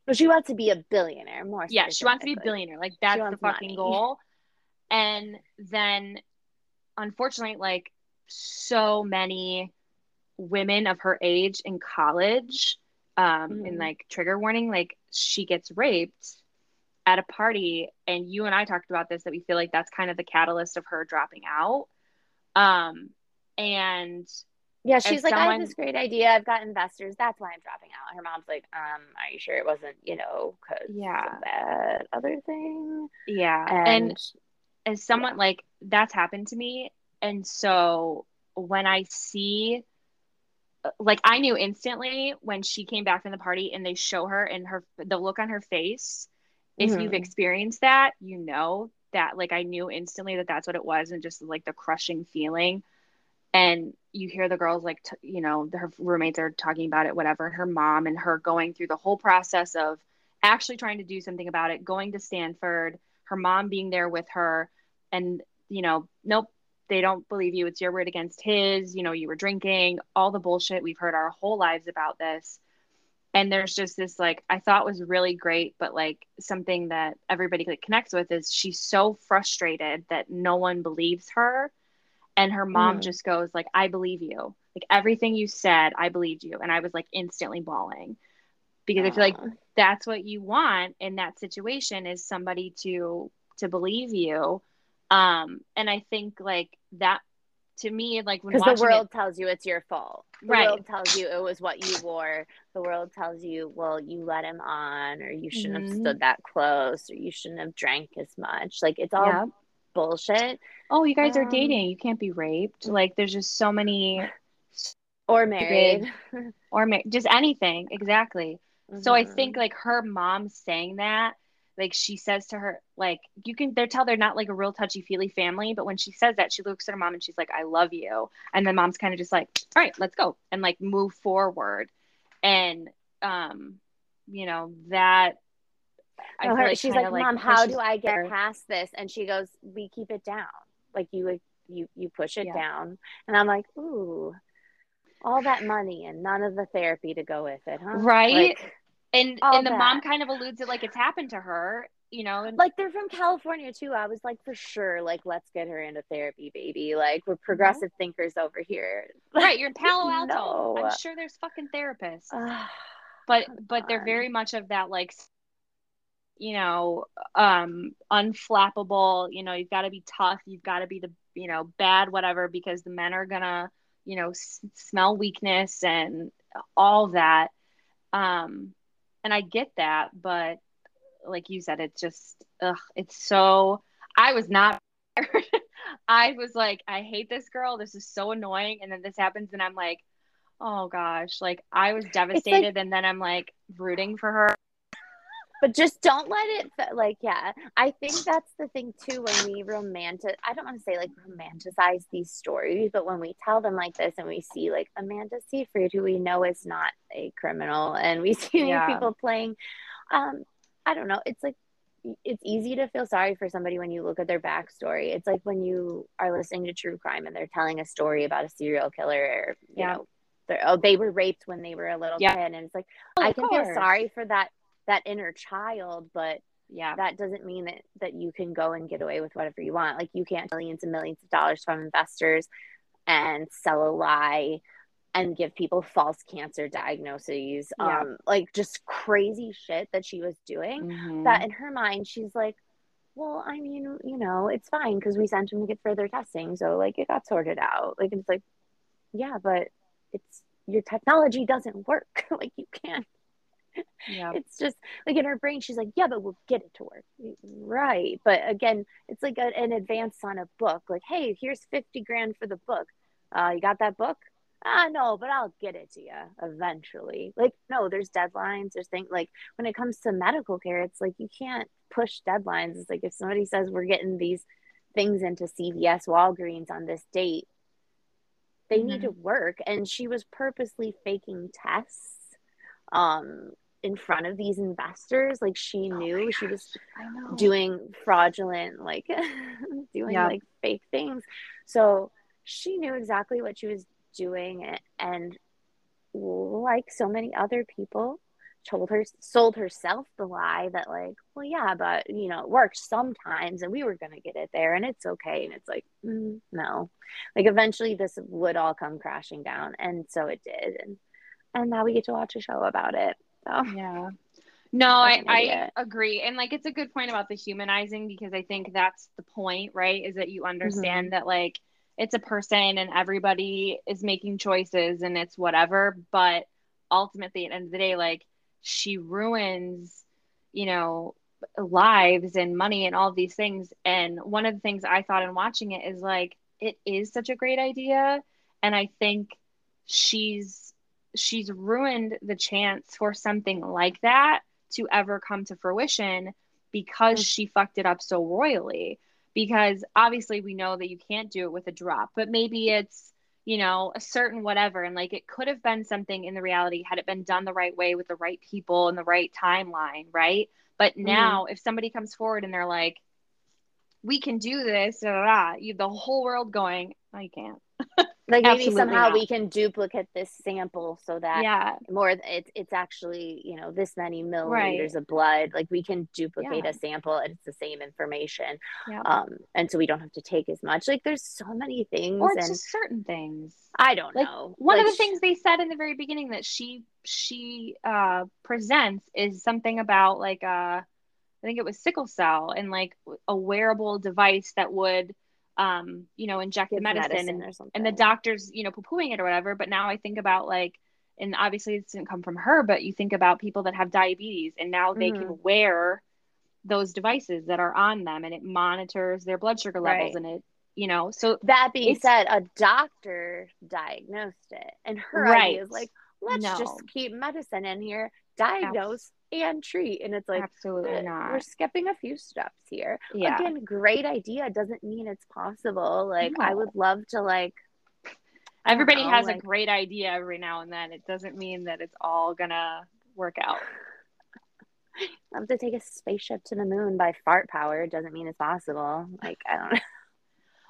But she wants to be a billionaire more. yeah, she wants to be a billionaire. Like that's the fucking money. goal. And then unfortunately, like so many women of her age in college, um, in Mhm. like trigger warning, like she gets raped at a party. And you and I talked about this that we feel like that's kind of the catalyst of her dropping out. Um, and Yeah, she's like, I have this great idea. I've got investors. That's why I'm dropping out. And her mom's like, um, are you sure it wasn't, you know, because Yeah. of that other thing? yeah, And, and as someone like that's happened to me. And so when i see like i knew instantly when she came back from the party and they show her and her the look on her face if you've Mhm. experienced that you know that like i knew instantly that that's what it was and just like the crushing feeling. And you hear the girls like t- you know her roommates are talking about it whatever her mom and her going through the whole process of actually trying to do something about it going to stanford her mom being there with her and you know nope they don't believe you. It's your word against his. You know you were drinking all the bullshit. We've heard our whole lives about this. And there's just this like i thought was really great but like something that everybody like connects with is she's so frustrated that no one believes her. And her mom Mhm. just goes like i believe you. Like everything you said i believed you. And i was like instantly bawling because i feel like that's what you want in that situation is somebody to to believe you um and i think like that to me like when because the watching it- world tells you it's your fault. The Right. world tells you it was what you wore. The world tells you, well, you let him on, or you shouldn't Mhm. have stood that close, or you shouldn't have drank as much. Like it's all Yeah. bullshit. oh you guys are Um, dating you can't be raped like there's just so many Or married. or ma- just anything exactly so i Mhm. think like her mom saying that like she says to her like you can they're tell they're not like a real touchy feely family but when she says that she looks at her mom and she's like i love you and then mom's kind of just like all right let's go and like move forward and um you know that I No, her- like she's kinda, like, Mom, how do I get past this? And she goes, We keep it down. Like you you you push it Yeah. down. And I'm like, Ooh, all that money and none of the therapy to go with it, huh? Right? Like, and and the mom kind of alludes it like it's happened to her you know and like they're from California too. I was like, for sure, like let's get her into therapy, baby. Like we're progressive thinkers over here. right you're in palo alto No. i'm sure there's fucking therapists but but they're very much of that like you know um unflappable you know you've got to be tough you've got to be the you know bad whatever because the men are gonna you know s- smell weakness and all that. Um and i get that but like you said it's just ugh, it's so i was not i was like i hate this girl. This is so annoying. And then this happens and i'm like oh gosh. Like i was devastated and then i'm like rooting for her but just don't let it like yeah i think that's the thing too when we romantic i don't want to say like romanticize these stories but when we tell them like this and we see like amanda seyfried who we know is not a criminal and we see these Yeah. people playing um i don't know it's like it's easy to feel sorry for somebody when you look at their backstory it's like when you are listening to true crime and they're telling a story about a serial killer or you Yeah. know oh they were raped when they were a little Yeah. kid and it's like Oh, i can feel sorry for that that inner child but yeah that doesn't mean that that you can go and get away with whatever you want like you can't millions and millions of dollars from investors and sell a lie and give people false cancer diagnoses Yeah. um like just crazy shit that she was doing Mhm. that in her mind she's like well i mean you know it's fine because we sent him to get further testing so like it got sorted out like it's like yeah but it's your technology doesn't work. like you can't. Yeah. It's just like in her brain, she's like, yeah, but we'll get it to work. Right. But again, it's like a, an advance on a book. Like, hey, here's 50 grand for the book. Uh, you got that book? Ah, no, but I'll get it to you eventually. Like, no, there's deadlines. There's things like when it comes to medical care, it's like you can't push deadlines. It's like if somebody says we're getting these things into CVS Walgreens on this date, they mm-hmm. need to work. And she was purposely faking tests um, in front of these investors. Like she oh knew she was doing fraudulent, like doing yeah. like fake things. So she knew exactly what she was doing. And like so many other people, told her sold herself the lie that like well yeah but you know it works sometimes and we were going to get it there and it's okay and it's like mm, no like eventually this would all come crashing down and so it did and and now we get to watch a show about it so yeah no I, I agree and like it's a good point about the humanizing because i think that's the point right is that you understand mm-hmm. that like it's a person and everybody is making choices and it's whatever but ultimately at the end of the day like she ruins, you know, lives and money and all these things. And one of the things I thought in watching it is like, it is such a great idea. And I think she's she's ruined the chance for something like that to ever come to fruition because mm. she fucked it up so royally because obviously we know that you can't do it with a drop but maybe it's you know, a certain whatever. And like it could have been something in the reality had it been done the right way with the right people and the right timeline, right? But mm-hmm. now, mm-hmm. if somebody comes forward and they're like, we can do this, blah, blah, blah, you the whole world going, you can't. like maybe somehow not. we can duplicate this sample so that yeah more it's it's actually you know this many milliliters right. of blood like we can duplicate yeah. a sample and it's the same information yeah. um and so we don't have to take as much like there's so many things or and just certain things i don't like, know one like, of the things they said in the very beginning that she she uh presents is something about like uh i think it was sickle cell and like a wearable device that would um, you know, inject the medicine, medicine and, and the doctors, you know, poo-pooing it or whatever. But now I think about like, and obviously this didn't come from her, but you think about people that have diabetes and now they mm-hmm. can wear those devices that are on them and it monitors their blood sugar levels right. and it, you know, so that being said, a doctor diagnosed it and her right. idea is like, let's no. just keep medicine in here, diagnose, and treat. And it's like, absolutely eh, not. We're skipping a few steps here. Yeah. Again, great idea doesn't mean it's possible. Like, no. I would love to, like, everybody know, has like, a great idea every now and then. It doesn't mean that it's all gonna work out. Love to take a spaceship to the moon by fart power. Doesn't mean it's possible. Like, I don't know.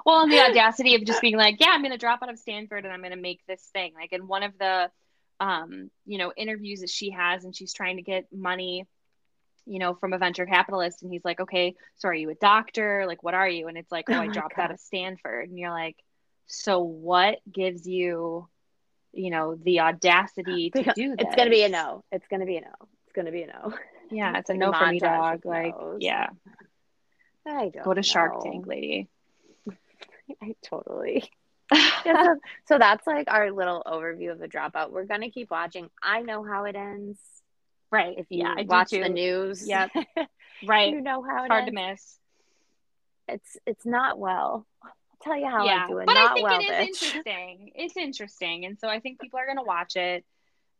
Well, and the audacity of just being like, yeah, I'm going to drop out of Stanford and I'm going to make this thing. Like, in one of the um, you know, interviews that she has and she's trying to get money, you know, from a venture capitalist. And he's like, okay, so are you a doctor? Like, what are you? And it's like, oh, oh I dropped God. out of Stanford. And you're like, so what gives you, you know, the audacity to do this? It's going to be a no. It's going to be a no. It's going to be a no. Yeah, it's a no for me, dog. Like, yeah. I don't Go to know. Shark Tank, lady. I totally yeah, so, so that's like our little overview of the dropout. We're gonna keep watching. I know how it ends. Right. If you yeah, watch the news. Yep. right. You know how it's hard ends. to miss. It's it's not well. I'll tell you how yeah. I'm doing. But not I think well, it is bitch. interesting. It's interesting. And so I think people are gonna watch it.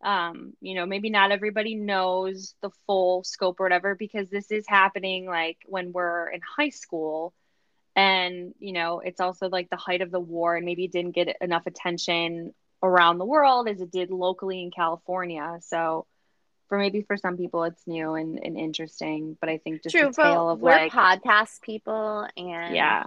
Um, you know, maybe not everybody knows the full scope or whatever because this is happening like when we're in high school and you know it's also like the height of the war and maybe it didn't get enough attention around the world as it did locally in california so for maybe for some people it's new and, and interesting but i think just True, the tale of we're like podcast people and yeah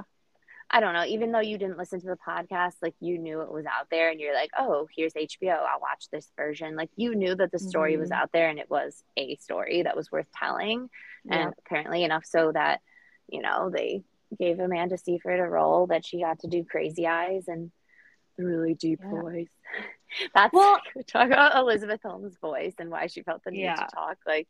I don't know, even though you didn't listen to the podcast, like you knew it was out there and you're like, oh, here's HBO. I'll watch this version. Like you knew that the story mm-hmm. was out there and it was a story that was worth telling. Yeah. And apparently enough so that, you know, they gave Amanda Seyfried a role that she got to do Crazy Eyes and the really deep yeah. voice. That's well, talk about Elizabeth Holmes' voice and why she felt the need yeah. to talk like.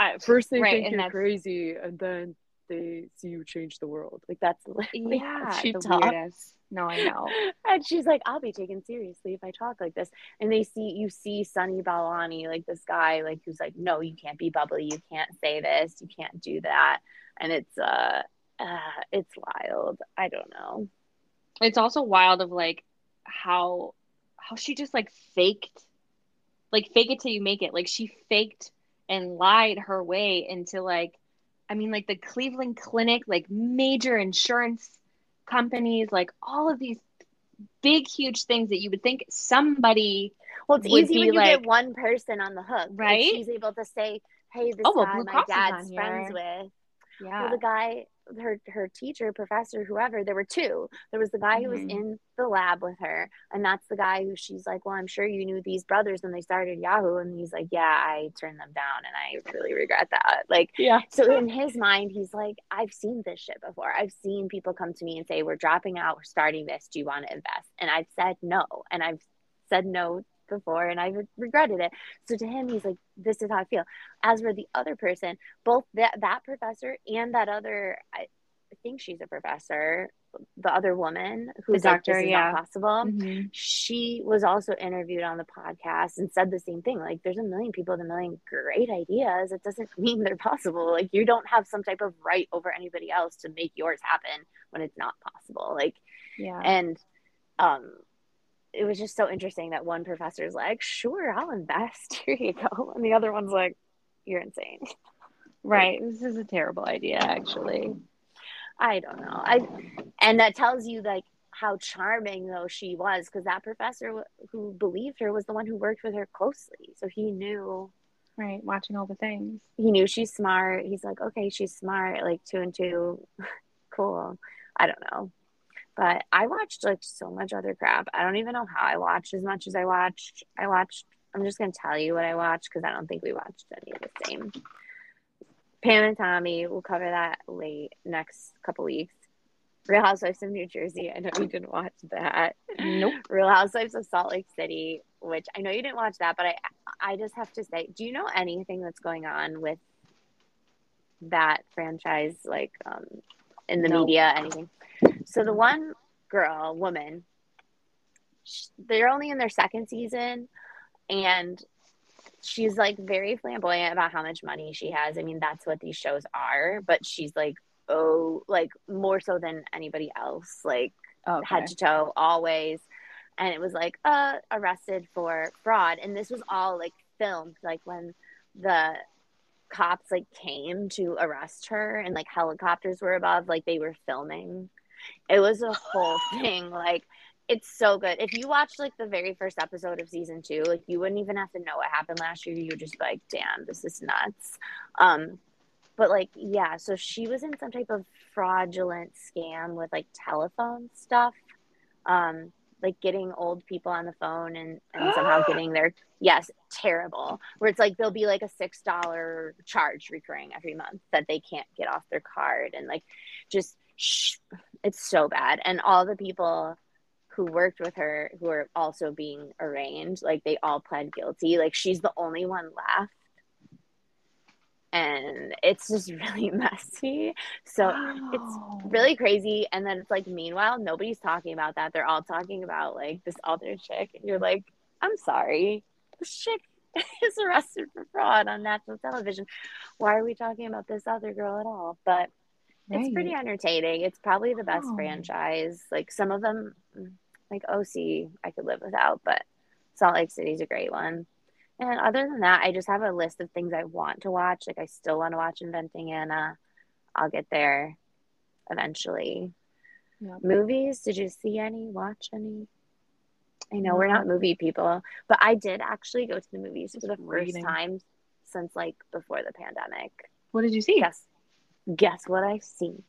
I, first they right, think you're crazy, and then they see you change the world. Like that's yeah, she the talks. weirdest. No, I know. And she's like, I'll be taken seriously if I talk like this. And they see you see Sunny Balwani, like this guy, like who's like, no, you can't be bubbly, you can't say this, you can't do that, and it's uh, uh it's wild. I don't know. It's also wild of like how how she just like faked, like fake it till you make it. Like she faked and lied her way into like, I mean, like the Cleveland Clinic, like major insurance companies, like all of these big, huge things that you would think somebody Well, it's easy when you like- get one person on the hook, Like, Right? she's able to say, "Hey, this Oh, well, guy Blue my Cross dad's friends with." yeah. Well, the guy, her her teacher, professor, whoever, there were two. There was the guy who was Mhm. in the lab with her, and that's the guy who she's like, "Well, I'm sure you knew these brothers when they started Yahoo," and he's like, "Yeah, I turned them down, and I really regret that." Like, yeah. so in his mind, he's like, "I've seen this shit before. I've seen people come to me and say, "We're dropping out. We're starting this. Do you want to invest?" And I've said no, and I've said no before and I regretted it. So to him, he's like, this is how I feel. As for the other person, both that that professor and that other, I think she's a professor, the other woman who's like, doctor, this is yeah. not possible. Mhm. She was also interviewed on the podcast and said the same thing. Like, there's a million people with a million great ideas. It doesn't mean they're possible. Like, you don't have some type of right over anybody else to make yours happen when it's not possible. Like, Yeah. and um it was just so interesting that one professor's like sure i'll invest. Here you go. And the other one's like you're insane. Right. This is a terrible idea, actually. i don't know. I and that tells you like how charming though she was because that professor who believed her was the one who worked with her closely. So he knew Right. Watching all the things. he knew she's smart. He's like okay she's smart like two and two. Cool. I don't know but i watched like so much other crap. I don't even know how i watched as much as i watched i watched i'm just going to tell you what i watched because i don't think we watched any of the same. Pam and tommy we'll cover that late next couple weeks. Real housewives of new jersey i know you didn't watch that. Nope. real housewives of salt lake city which i know you didn't watch that but i i just have to say do you know anything that's going on with that franchise like um in the No. media anything so the one girl woman sh- they're only in their second season and she's like very flamboyant about how much money she has. I mean that's what these shows are but she's like oh like more so than anybody else like Okay. head to toe always. And it was like uh arrested for fraud. And this was all like filmed like when the cops like came to arrest her and like helicopters were above like they were filming it was a whole thing like it's so good. If you watch like the very first episode of season two like you wouldn't even have to know what happened last year. You would just be like damn this is nuts. Um but like yeah so she was in some type of fraudulent scam with like telephone stuff um like getting old people on the phone and, and somehow getting their yes terrible where it's like there'll be like a six dollar charge recurring every month that they can't get off their card and like just it's so bad. And all the people who worked with her who are also being arraigned like they all pled guilty. Like she's the only one left. And it's just really messy. So it's really crazy. And then it's like meanwhile nobody's talking about that. They're all talking about like this other chick. And you're like i'm sorry. This chick is arrested for fraud on national television. Why are we talking about this other girl at all? But it's pretty entertaining. It's probably the best Wow. franchise. Like some of them mm, like oc i could live without but salt lake city's a great one. And other than that i just have a list of things i want to watch. Like i still want to watch inventing anna. I'll get there eventually. Yep. movies? Did you see any watch any? I know we're not movie people but i did actually go to the movies for the reading. first time since like before the pandemic. What did you see? guess guess what i've seen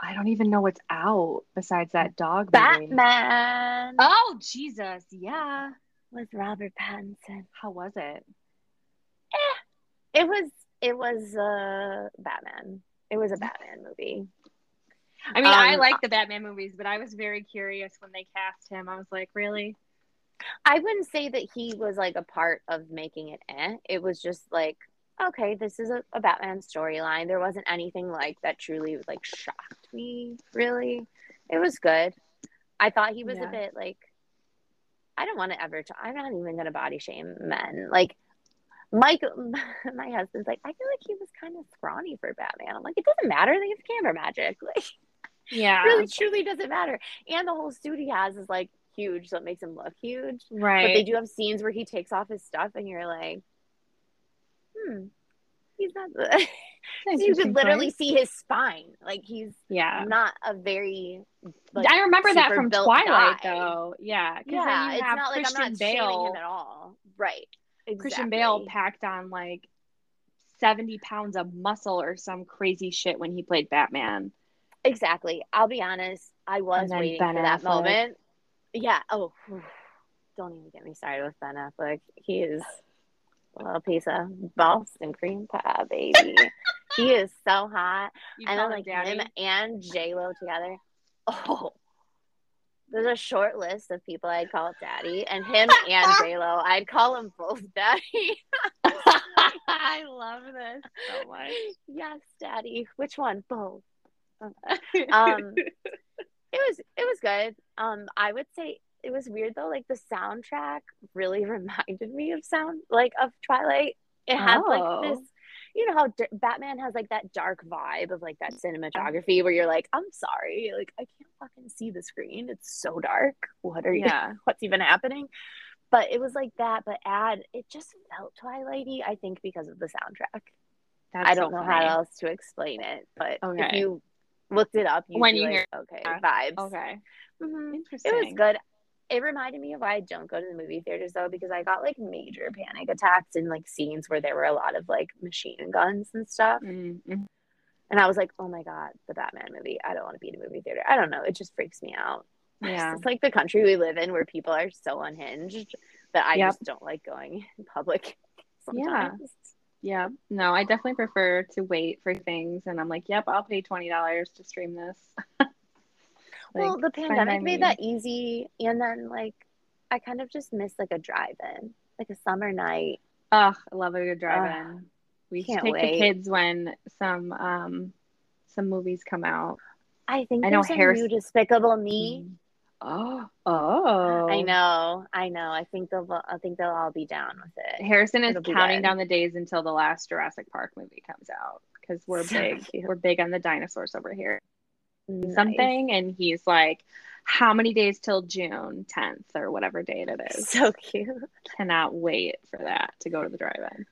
I don't even know what's out besides that dog movie. batman Oh Jesus! Yeah. with robert pattinson How was it? Eh, it was it was uh batman it was a batman movie I mean, I Um, like the Batman movies, but I was very curious when they cast him. I was like, really? I wouldn't say that he was like a part of making it eh. It was just like okay, this is a, a Batman storyline. There wasn't anything like that truly like shocked me, really. It was good. I thought he was Yeah. a bit like I don't want to ever t- I'm not even gonna body shame men. Like Mike my husband's like, I feel like he was kind of scrawny for Batman. I'm like, it doesn't matter, they have camera magic. Like Yeah. really truly doesn't matter. And the whole suit he has is like huge, so it makes him look huge. Right. But they do have scenes where he takes off his stuff and you're like, hmm, he's not you could literally point. see his spine. Like he's Yeah. not a very like, I remember that from Twilight guy. though. Yeah. Yeah, it's not like Christian I'm not Bale. him at all. Right. Exactly. Christian Bale packed on like 70 pounds of muscle or some crazy shit when he played Batman. Exactly. I'll be honest. I was waiting Ben for that moment. Yeah. Oh, don't even get me started with Ben Affleck. He is a little piece of Boston cream pie, baby. he is so hot. You and then like daddy? him and J Lo together. Oh, there's a short list of people I'd call daddy, and him and J Lo. I'd call them both daddy. I love this so much. yes, daddy. Which one? Both. Um, it was it was good. Um, I would say it was weird though. Like the soundtrack really reminded me of sound like of Twilight. It had Oh. like this. You know how d- Batman has like that dark vibe of like that cinematography where you're like, I'm sorry, like I can't fucking see the screen. It's so dark. What are you? yeah. What's even happening? But it was like that. But add it just felt Twilighty. I think because of the soundtrack. That's I don't so know funny. how else to explain it, but if you looked it up, you'd When you like, hear- okay, Yeah. vibes. Okay. Mhm. Interesting. It was good. It reminded me of why I don't go to the movie theaters though, because I got like major panic attacks in like scenes where there were a lot of like machine guns and stuff. Mm, mm. And I was like, oh my God, the Batman movie. I don't want to be in a movie theater. I don't know. It just freaks me out. Yeah. It's like the country we live in where people are so unhinged that I Yep. just don't like going in public Yeah. sometimes. Yeah. No, I definitely prefer to wait for things and I'm like, yep, I'll pay twenty dollars to stream this. well, the pandemic made that easy, and then like I kind of just miss like a drive-in, like a summer night. Ugh, I love a good drive-in. we can't take wait. the kids when some um some movies come out. I think I know Harris- new Despicable Me. Oh, oh! I know, I know. I think they'll, I think they'll all be down with it. Harrison is It'll counting down the days until the last Jurassic Park movie comes out because we're big. We're big on the dinosaurs over here. Nice. Something, and he's like, "How many days till June 10th or whatever date it is?" so cute. Cannot wait for that to go to the drive-in.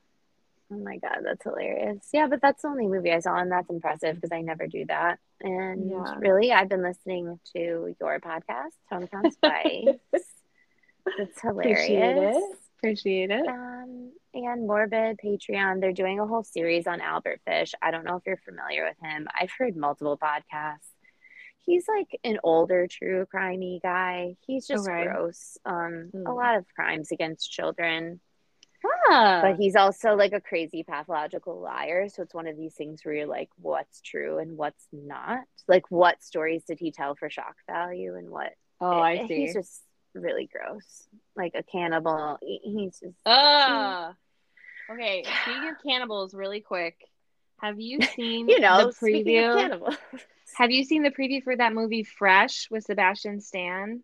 Oh my god, that's hilarious. Yeah, but that's the only movie I saw, and that's impressive because I never do that. And Yeah. really, I've been listening to your podcast, Hometown Spice. it's Appreciate hilarious. it. Appreciate it. Um, and Morbid Patreon, they're doing a whole series on Albert Fish. I don't know if you're familiar with him. I've heard multiple podcasts. He's like an older true crimey guy. He's just Okay. gross. Um, a Hmm. lot of crimes against children. But he's also like a crazy pathological liar. So it's one of these things where you're like, what's true and what's not? Like, what stories did he tell for shock value and what? oh, I Eh, see. He's just really gross. Like a cannibal. He's just. Ah. Okay, speaking of cannibals, really quick, have you seen you know, the preview? Have you seen the preview for that movie Fresh with Sebastian Stan?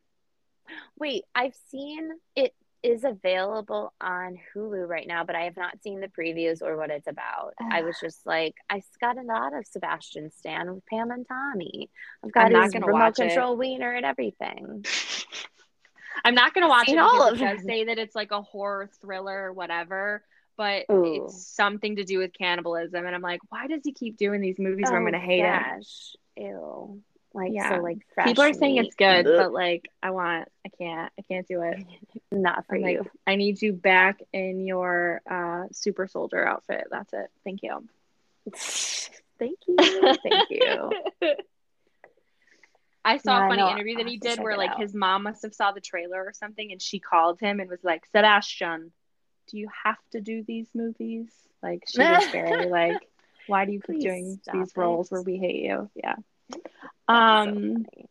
Wait, I've seen it is available on Hulu right now, but I have not seen the previews or what it's about. I was just like, I've got a lot of Sebastian Stan with Pam and Tommy. I've got I'm not his remote watch it. control wiener and everything. I'm not gonna watch it all of it say that it's like a horror thriller or whatever, but Ooh. it's something to do with cannibalism, and I'm like, why does he keep doing these movies where I'm Oh, gonna hate him? gosh. Ew. Like Yeah. so like fresh People are saying it's good, Ugh. but like, I want, I can't, I can't do it. not for I'm like, you. I need you back in your uh, super soldier outfit. That's it. Thank you. Thank you. Thank you. I saw Yeah, a funny no, interview I'll that he did where like out. his mom must have saw the trailer or something and she called him and was like, Sebastian, do you have to do these movies? Like she was very like, why do you keep Please doing these roles where we hate you? Yeah. Um so.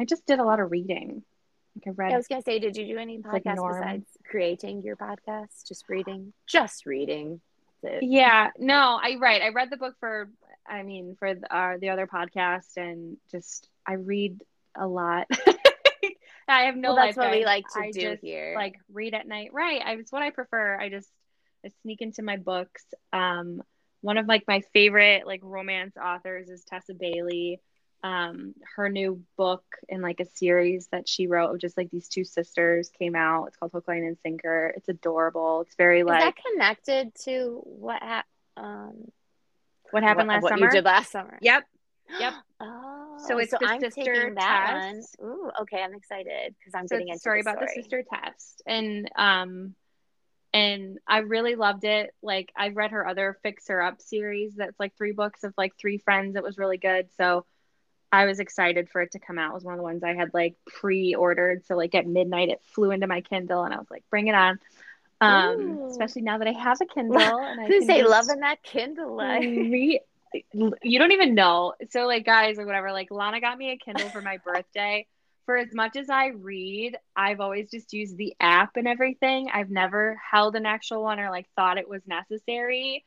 I just did a lot of reading. Like I read I was gonna say, did you do any It's like podcasts besides creating your podcast? Just reading? Just reading. Yeah, no, I right. I read the book for, I mean, for the, uh, the other podcast, and just I read a lot. I have no. Well, that's what we like to I do just, here. Like read at night. Right. I, it's what I prefer. I just I sneak into my books. Um, one of like my favorite like romance authors is Tessa Bailey. Um, her new book and like a series that she wrote of just like these two sisters came out. It's called Hook, Line, and Sinker. It's adorable. It's very Is like that connected to what ha- um what happened what, last what summer. you did last summer? Yep. Yep. Oh, So it's the I'm sister test. one. Ooh, okay, I'm excited because I'm so getting it's into story the about the sister test and um and i really loved it like I've read her other fix her up series that's like three books of like three friends it was really good so i was excited for it to come out it was one of the ones i had like pre-ordered so like at midnight it flew into my kindle and i was like bring it on um Ooh. especially now that i have a kindle and i can say just loving that Kindle life? re- you don't even know. So like guys or whatever, like Lana got me a Kindle for my birthday. For as much as I read, I've always just used the app and everything. I've never held an actual one or like thought it was necessary.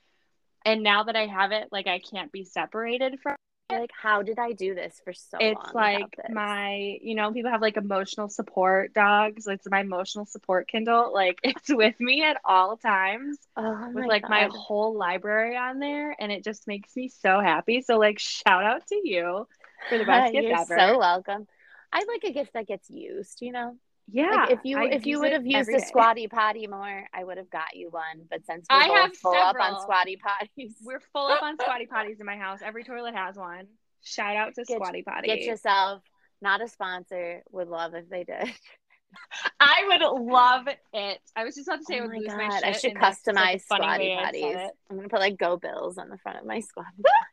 And now that I have it, like I can't be separated from Like, how did I do this for so it's long? like my you know people have like emotional support dogs it's my emotional support kindle like it's with me at all times oh with my like my whole library on there and it just makes me so happy so like shout out to you for the best gift You're ever so welcome. I like a gift that gets used, you know. Yeah Like if you I if you would have used every a squatty potty more, I would have got you one. But since we're I both have full up on squatty potties, we're full up on squatty potties in my house every toilet has one shout out to Get- squatty potty get yourself not a sponsor. Would love if they did. i would love it i was just about to say oh i would my lose god, my shit I should and like, customize squatty way I said potties. I'm gonna put like go bills on the front of my squatty.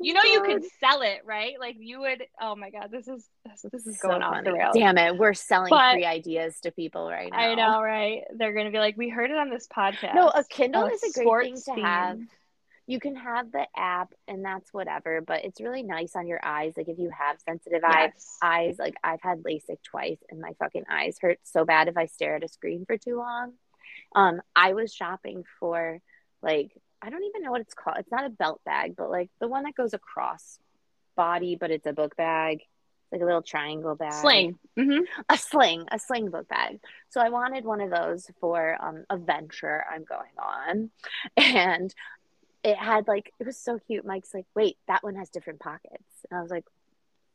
You know you could sell it, right? Like you would. Oh my god, this is this is So going off the rails. Damn it, we're selling But- free ideas to people right now. I know, right? They're gonna be like, we heard it on this podcast. No, a Kindle is a great thing to have. You can have the app and that's whatever, but it's really nice on your eyes. Like if you have sensitive eyes, eyes, like I've had LASIK twice and my fucking eyes hurt so bad if I stare at a screen for too long. Um, I was shopping for like I don't even know what it's called. It's not a belt bag, but like the one that goes across body, but it's a book bag. It's like a little triangle bag. Sling. hmm A sling, a sling book bag. So I wanted one of those for um, a venture I'm going on. And it had like it was so cute. Mike's like, wait, that one has different pockets. And I was like,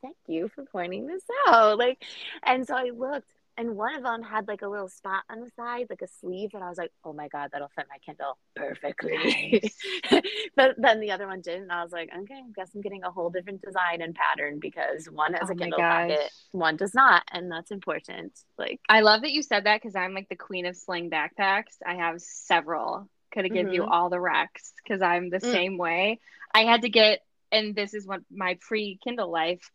thank you for pointing this out. Like, and so I looked, and one of them had like a little spot on the side, like a sleeve, and I was like, oh my god, that'll fit my Kindle perfectly. but then the other one didn't. And I was like, okay, I guess I'm getting a whole different design and pattern because one has Oh a Kindle gosh. pocket, one does not, and that's important. Like, I love that you said that because I'm like the queen of sling backpacks. I have several. Could have give you Mhm. all the Rex because I'm the Mm. same way. I had to get, and this is what my pre Kindle life.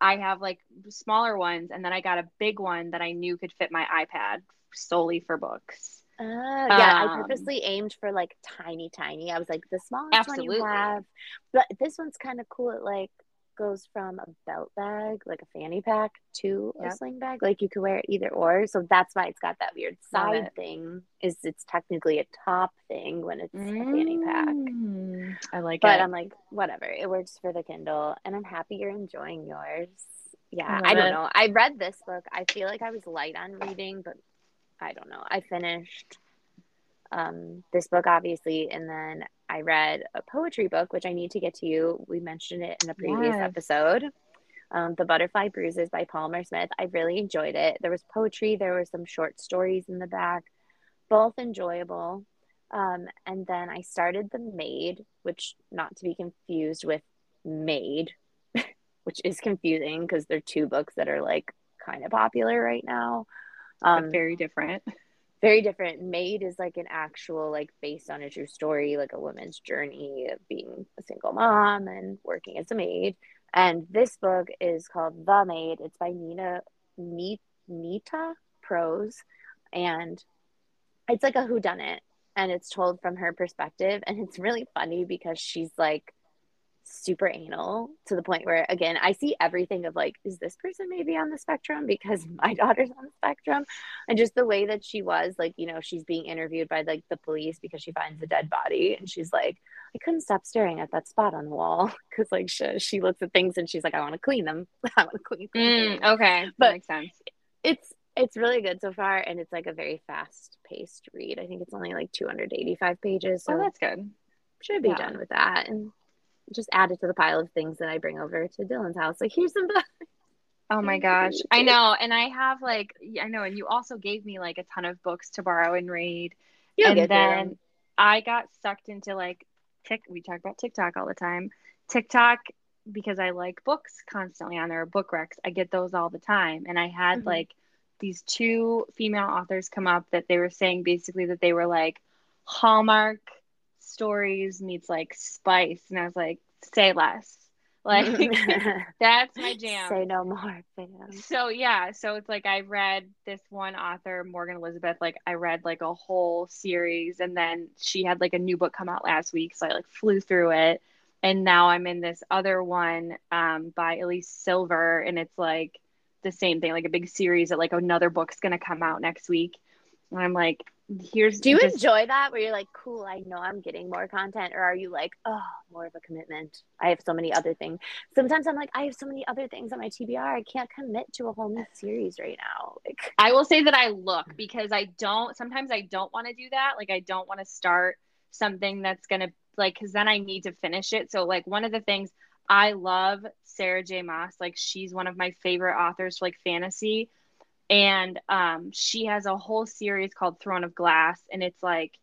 I have like smaller ones, and then I got a big one that I knew could fit my iPad solely for books. Uh, yeah, I Um, purposely aimed for like tiny, tiny. I was like the smallest one you have, but this one's kind of cool. It like goes from a belt bag, like a fanny pack, to a sling bag. Like you could wear it either or. So that's why it's got that weird side thing. Is it's technically a top thing when it's a fanny pack. Mm, I like But it. I'm like, whatever. It works for the Kindle, and I'm happy you're enjoying yours. Yeah, I I, don't it. know. I read this book. I feel like I was light on reading, but I don't know. I finished um, this book, obviously, and then I read a poetry book, which I need to get to you. We mentioned it in a previous Yes. episode. Um, the Butterfly Bruises by Palmer Smith. I really enjoyed it. There was poetry, there were some short stories in the back, both enjoyable. Um, and then I started The Maid, which not to be confused with Maid, which is confusing because they're two books that are like kind of popular right now. Um, very different. Very different. Maid is like an actual, like based on a true story, like a woman's journey of being a single mom and working as a maid. And this book is called The Maid. It's by Nina Ni- Nita Prose, and it's like a whodunit, and it's told from her perspective, and it's really funny because she's like super anal to the point where again I see everything of like is this person maybe on the spectrum? Because my daughter's on the spectrum. And just the way that she was like you know she's being interviewed by like the police because she finds a dead body. And she's like I couldn't stop staring at that spot on the wall. Because like she, she looks at things and she's like I want to clean them. I want to clean them. Mm, okay. That but makes sense. it's it's really good so far and it's like a very fast paced read. I think it's only like 285 pages so oh that's good. should be yeah. done with that. And just add it to the pile of things that I bring over to Dylan's house. Like, here's some books. Oh my gosh. I know. And I have like, I know. And you also gave me like a ton of books to borrow and read. You'll and then I got sucked into like, tick. we talk about TikTok all the time. TikTok, because I like books constantly on there, book recs. I get those all the time. And I had mm-hmm. like these two female authors come up that they were saying basically that they were like Hallmark stories meets like spice. And i was like say less. Like that's my jam. say no more fam. so yeah. So it's like i read this one author morgan elizabeth. Like i read like a whole series. And then she had like a new book come out last week. So i like flew through it. And now i'm in this other one um, by elsie silver. And it's like the same thing. Like a big series that like another book's gonna come out next week. And i'm like here's do you just, enjoy that where you're like cool i know i'm getting more content or are you like oh more of a commitment. I have so many other things. Sometimes i'm like i have so many other things on my tbr i can't commit to a whole new series right now. Like i will say that i look mm. because i don't sometimes i don't want to do that. Like i don't want to start something that's gonna like because then i need to finish it. So like one of the things i love sarah j. Maas. Like she's one of my favorite authors for like fantasy and um, she has a whole series called Throne of Glass, and it's like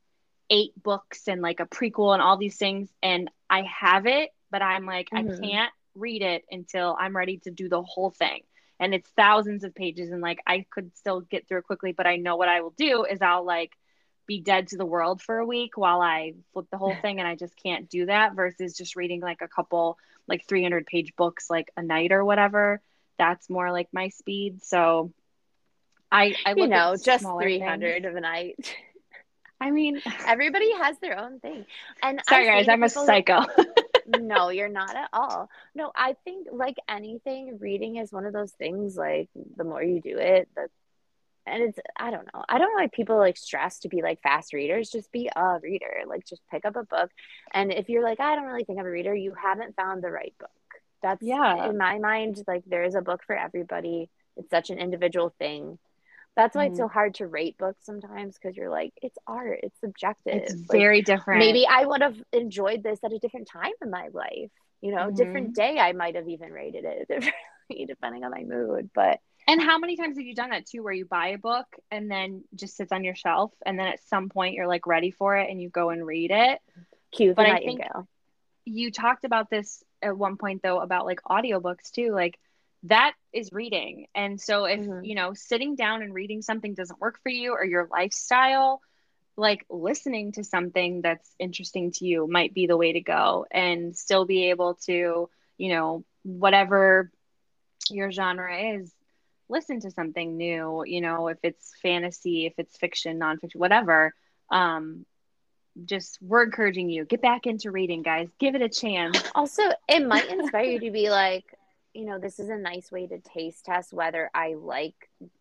eight books and like a prequel and all these things. And I have it, but I'm like, mm-hmm. I can't read it until I'm ready to do the whole thing. And it's thousands of pages, and like I could still get through it quickly, but I know what I will do is I'll like be dead to the world for a week while I flip the whole thing, and I just can't do that versus just reading like a couple like 300 page books like a night or whatever. That's more like my speed. So I, I you know, just 300 things. of a night. I mean, everybody has their own thing. And sorry, guys, I'm a psycho. no, you're not at all. No, I think like anything, reading is one of those things. Like the more you do it, the and it's I don't know. I don't know why people like stress to be like fast readers. Just be a reader. Like just pick up a book. And if you're like, I don't really think I'm a reader, you haven't found the right book. That's yeah. In my mind, like there is a book for everybody. It's such an individual thing. That's why mm. it's so mm-hmm. hard to rate books sometimes because you're like, it's art, it's subjective. It's like, very different. Maybe I would have enjoyed this at a different time in my life. You know, mm-hmm. different day I might have even rated it differently depending on my mood. But and how many times have you done that too, where you buy a book and then just sits on your shelf, and then at some point you're like ready for it and you go and read it? Cute, but I think you talked about this at one point though about like audiobooks too. Like that is reading. And so if, mm-hmm. you know, sitting down and reading something doesn't work for you or your lifestyle, like listening to something that's interesting to you might be the way to go and still be able to, you know, whatever your genre is, listen to something new, you know, if it's fantasy, if it's fiction, nonfiction, whatever. Um, just we're encouraging you get back into reading guys give it a chance also it might inspire you to be like you know, this is a nice way to taste test whether I like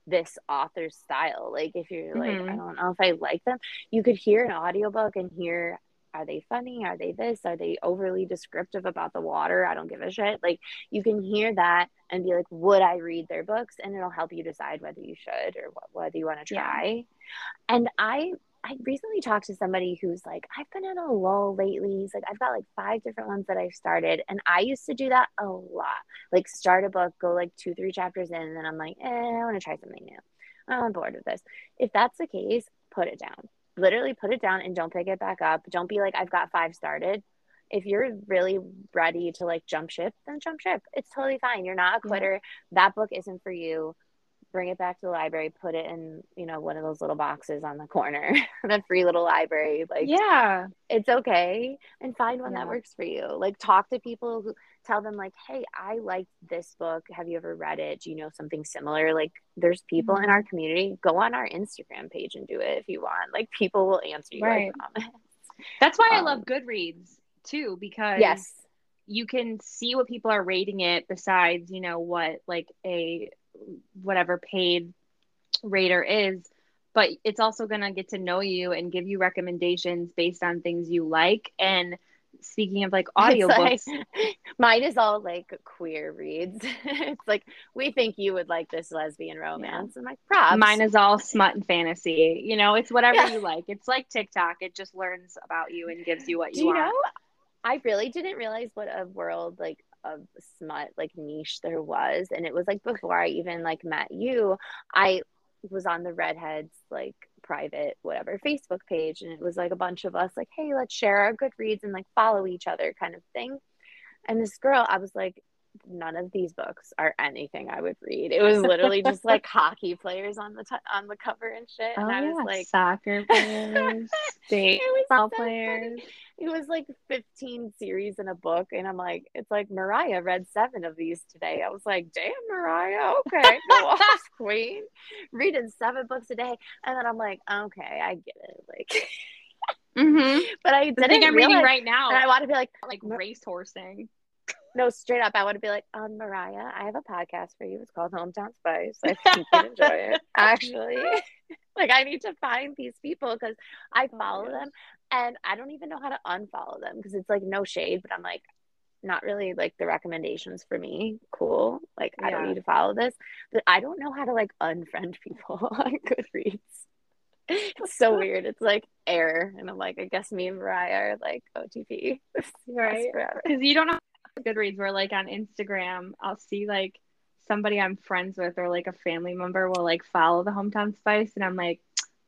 this author's style. Like if you're like, mm-hmm. I don't know if I like them, you could hear an audiobook and hear are they funny? Are they this? Are they overly descriptive about the water? I don't give a shit. Like you can hear that and be like, would I read their books? And it'll help you decide whether you should or whether you want to try. Yeah. And I I recently talked to somebody who's like, I've been in a lull lately. He's like, I've got like five different ones that I've started. And I used to do that a lot. Like start a book, go like two, three chapters in, and then I'm like, eh, I want to try something new. I'm bored of this. If that's the case, put it down. Literally put it down and don't pick it back up. Don't be like, I've got five started. If you're really ready to like jump ship, then jump ship. It's totally fine. You're not a quitter. Yeah. That book isn't for you bring it back to the library, put it in, you know, one of those little boxes on the corner, the free little library. Like, yeah, it's okay. And find one yeah. that works for you. Like, talk to people who tell them, like, hey, I like this book. Have you ever read it? Do you know something similar? Like, there's people mm-hmm. in our community. Go on our Instagram page and do it if you want. Like, people will answer you. Right. That's why um, I love Goodreads too, because yes you can see what people are rating it besides, you know, what like a whatever paid rater is but it's also going to get to know you and give you recommendations based on things you like. And speaking of like audiobooks like, mine is all like queer reads. It's like we think you would like this lesbian romance. Yeah. and like props. Mine is all smut and fantasy you know it's whatever yeah. you like. It's like tiktok. It just learns about you and gives you what you, you want. know i really didn't realize what a world like of smut like niche there was. And it was like before i even like met you i was on the redheads like private whatever Facebook page. And it was like a bunch of us like hey let's share our good reads and like follow each other kind of thing. And this girl I was like none of these books are anything I would read. It was literally just like hockey players on the t- on the cover and shit. And oh, I was yeah. like soccer players, baseball so players. Funny. It was like 15 series in a book, and I'm like, it's like Mariah read seven of these today. I was like, damn, Mariah, okay, go off, queen, reading seven books a day, and then I'm like, okay, I get it, like. Mm-hmm. But I the thing I'm reading right now, and I want to be like like racehorsing no, straight up, I want to be like, um, Mariah, I have a podcast for you. It's called Hometown Spice. I think you'd enjoy it. Actually, like, I need to find these people because I oh follow oh them and I don't even know how to unfollow them because it's like no shade, but I'm like, not really like the recommendations for me. Cool. Like, yeah. I don't need to follow this, but I don't know how to like unfriend people on Goodreads. It's so weird. It's like error. And I'm like, I guess me and Mariah are like OTP. Right. Because you don't know Goodreads where like on Instagram, I'll see like somebody I'm friends with or like a family member will like follow the hometown spice and I'm like,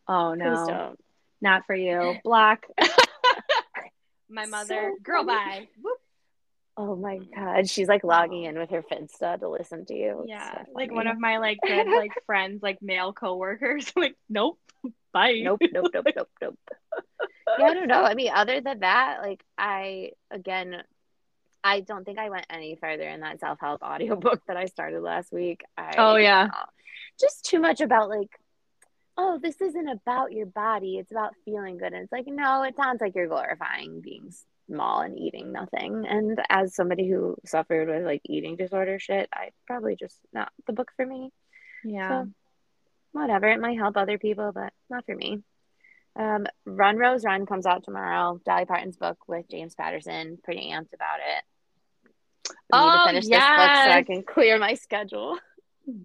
oh no, not for you. Block. My mother, so girl bye. Whoop. Oh my god, she's like logging in with her Finsta to listen to you. It's yeah, so like one of my like good like friends, like male coworkers. like, nope, bye. Nope, nope, nope, nope, nope. yeah, I don't know. I mean, other than that, like I again I don't think I went any further in that self help audiobook that I started last week. I, oh, yeah. just too much about like, oh, this isn't about your body. It's about feeling good. And it's like, no, it sounds like you're glorifying being small and eating nothing. And as somebody who suffered with like eating disorder shit, I probably just not the book for me. Yeah. So, whatever. It might help other people, but not for me. Um, Run Rose Run comes out tomorrow. Dolly Parton's book with James Patterson. Pretty amped about it. I need oh, to um, finish yes. this book so I can clear my schedule.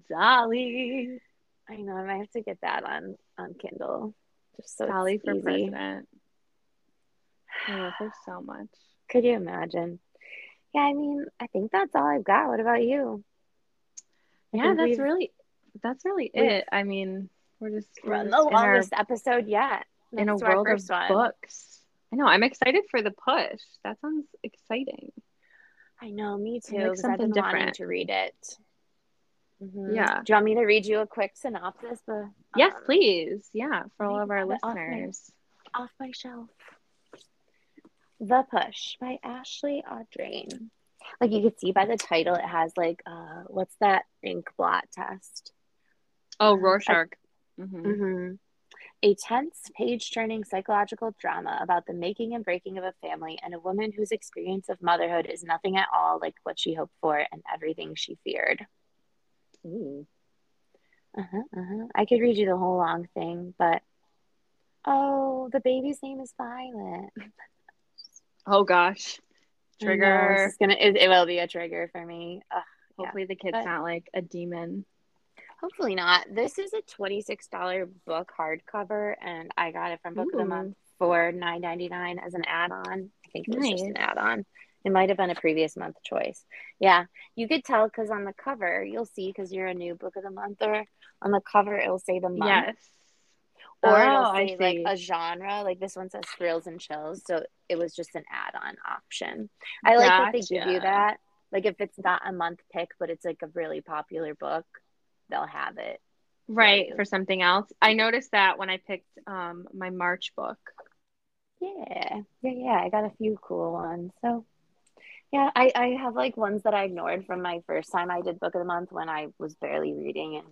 Dolly. I know I might have to get that on on Kindle. Just so Dolly for easy. president. I love her so much. Could you imagine? Yeah, I mean, I think that's all I've got. What about you? Yeah, that's really that's really it. I mean, we're just we're the longest our, episode yet. in a world of one. books. I know. I'm excited for the push. That sounds exciting. I know, me too. Like something I've been different. wanting to read it. Mm-hmm. Yeah. Do you want me to read you a quick synopsis? But, um, yes, please. Yeah, for all of our listeners. Off my, off my, shelf. The Push by Ashley Audrain. Like you could see by the title, it has like, uh, what's that ink blot test? Oh, Rorschach. I, mm-hmm. Mm-hmm a tense, page turning psychological drama about the making and breaking of a family and a woman whose experience of motherhood is nothing at all like what she hoped for and everything she feared. Ooh. Uh-huh, uh-huh. I could read you the whole long thing, but oh, the baby's name is Violet. oh gosh. Trigger. It's gonna it, it, will be a trigger for me. Ugh, Hopefully yeah. the kid's but, not like a demon. Hopefully not. This is a $26 book hardcover, and I got it from Book Ooh. of the Month for $9.99 as an add on. I think it was nice. just an add on. It might have been a previous month choice. Yeah, you could tell because on the cover, you'll see because you're a new Book of the Month, or on the cover, it'll say the month. Yes. Or oh, it'll say like a genre. Like this one says thrills and chills. So it was just an add on option. I like gotcha. that they give you that. Like if it's not a month pick, but it's like a really popular book, they'll have it right for something else. I noticed that when I picked um, my March book. Yeah, yeah, yeah. I got a few cool ones. So, yeah, I, I have like ones that I ignored from my first time I did book of the month when I was barely reading and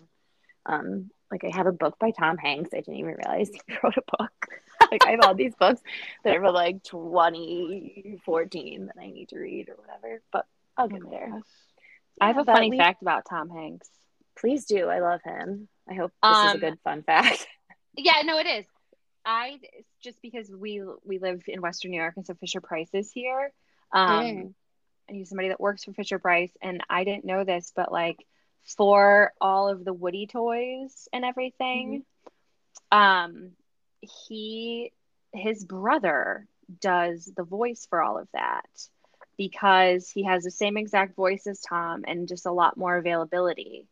Um, like I have a book by Tom Hanks. I didn't even realize he wrote a book. like I have all these books that are like 2014 that I need to read or whatever. But I'll get Oh there. I have a funny we- fact about Tom Hanks. Please do. I love him. I hope this is a Um, good fun fact. Yeah, no, it is. I just because we we live in Western New York, and so Fisher Price is here. Um, Mm. I knew somebody that works for Fisher Price, and I didn't know this, but like for all of the Woody toys and everything, um, he his brother does the voice for all of that because he has the same exact voice as Tom and just a lot more availability.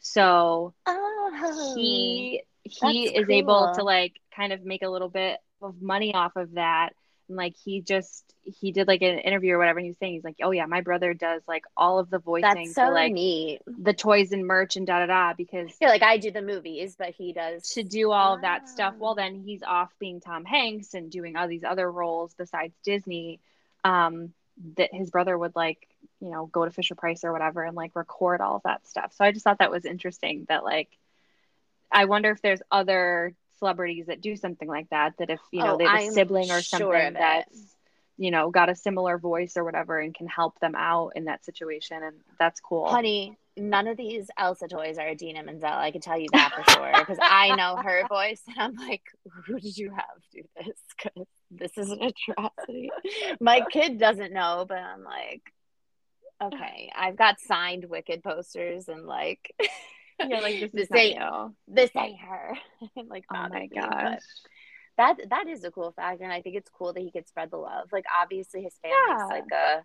So Oh, he he is able to like kind of make a little bit of money off of that and like he just he did like an interview or whatever and he was saying he's like oh yeah my brother does like all of the voicing that's so for like neat. the toys and merch and da da da because Yeah, like I do the movies, but he does. to do all of that stuff well Ah. then he's off being tom hanks and doing all these other roles besides disney um that his brother would like you know go to fisher price or whatever and like record all of that stuff so i just thought that was interesting that like i wonder if there's other celebrities that do something like that that if you know Oh, they have a I'm sibling or sure something that's you know got a similar voice or whatever and can help them out in that situation and that's cool Honey, none of these Elsa toys are Idina Menzel. I can tell you that for sure because I know her voice, and I'm like, who did you have do this? Because this is an atrocity. My kid doesn't know, but I'm like, okay, I've got signed Wicked posters and like, yeah like this this ain't you. this ain't her. like, oh my me, gosh that that is a cool fact, and I think it's cool that he could spread the love. Like, obviously, his family's Yeah. like a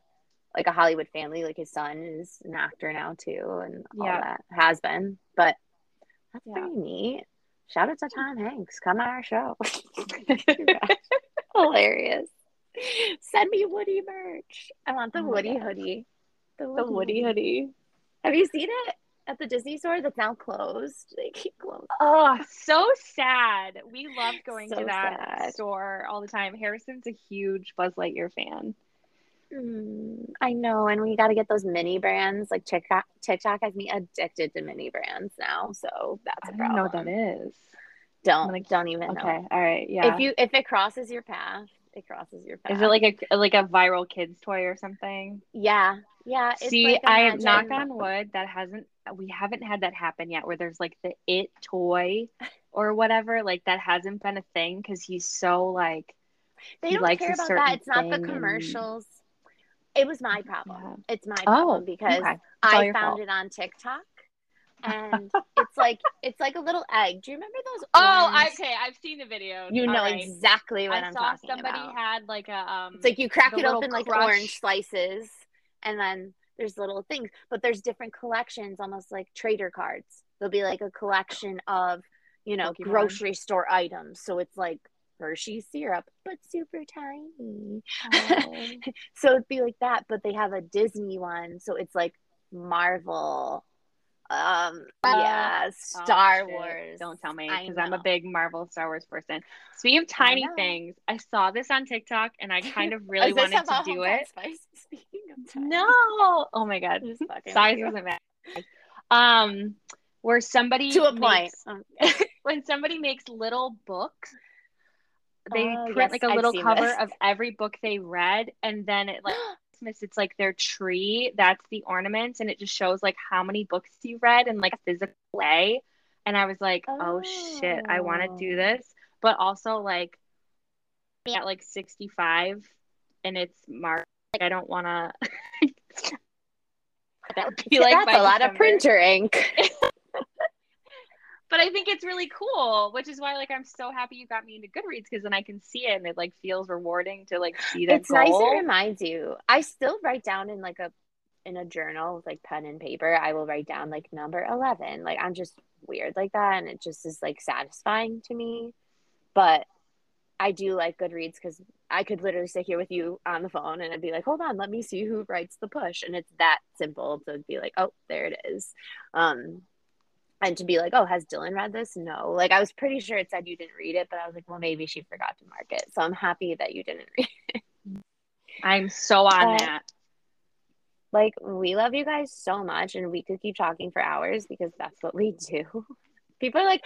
like a Hollywood family. Like his son is an actor now too, and all Yeah. that has been. But that's Yeah. pretty neat. Shout out to Tom Hanks. Come on our show. Hilarious. Send me Woody merch. I want the Oh Woody hoodie. The woody hoodie Have you seen it at the Disney store that's now closed? They keep closed. Oh, so sad. We loved going So to that sad. store all the time. Harrison's a huge Buzz Lightyear fan. Mm, I know, and we got to get those mini brands. Like TikTok, TikTok has me addicted to mini brands now, so that's I a don't know what that is. Don't like, don't even Okay, know. all right, yeah. If you if it crosses your path, it crosses your path. is it like a like a viral kids toy or something? yeah, yeah? It's See, like I imagine- knock on wood that hasn't we haven't had that happen yet where there's like the it toy or whatever like that hasn't been a thing because he's so like They he don't likes care a about that. It's not the thing and- commercials. It was my problem. Yeah. It's my oh problem because okay. I found fault. it on TikTok, and it's like it's like a little egg. Do you remember those? Oh, orange- okay. I've seen the video. You know All right. exactly what I am talking somebody about. Somebody had like a um. It's like you crack it open like orange slices, and then there's little things. But there's different collections, almost like trader cards. There'll be like a collection of, you know, Pokemon. grocery store items. So it's like Hershey syrup, but super tiny. Oh. so it'd be like that, but they have a Disney one, so it's like Marvel. Um, yeah, Oh, Star shit. Wars. Don't tell me because I'm a big Marvel Star Wars person. Speaking of tiny know. things, I saw this on TikTok and I kind of really wanted to do it. Speaking of tiny. No. Oh my god. Size doesn't matter. Um, where somebody to a point. makes- Um, when somebody makes little books, they Oh, print yes, like a I've little cover this. of every book they read, and then it like Christmas, it's like their tree. That's the ornament, and it just shows like how many books you read in like a physical way. And I was like, oh, shit, I want to do Oh. this, but also like at like sixty five, and it's March. Like I don't want to. that would be like That's a lot of printer ink. but I think it's really cool, which is why like I'm so happy you got me into Goodreads because then I can see it and it like feels rewarding to like see that it's nice. goal. It reminds you. I still write down in like a in a journal with like pen and paper. I will write down like number eleven. Like I'm just weird like that, and it just is like satisfying to me. But I do like Goodreads because I could literally sit here with you on the phone and I'd be like, hold on, let me see who writes the push. And it's that simple to be like, oh, there it is. Um, and to be like, oh, has Dylan read this? No. Like, I was pretty sure it said you didn't read it, but I was like, well, maybe she forgot to mark it. So I'm happy that you didn't read I'm so on Uh, that. Like, we love you guys so much, and we could keep talking for hours because that's what we do. People are like,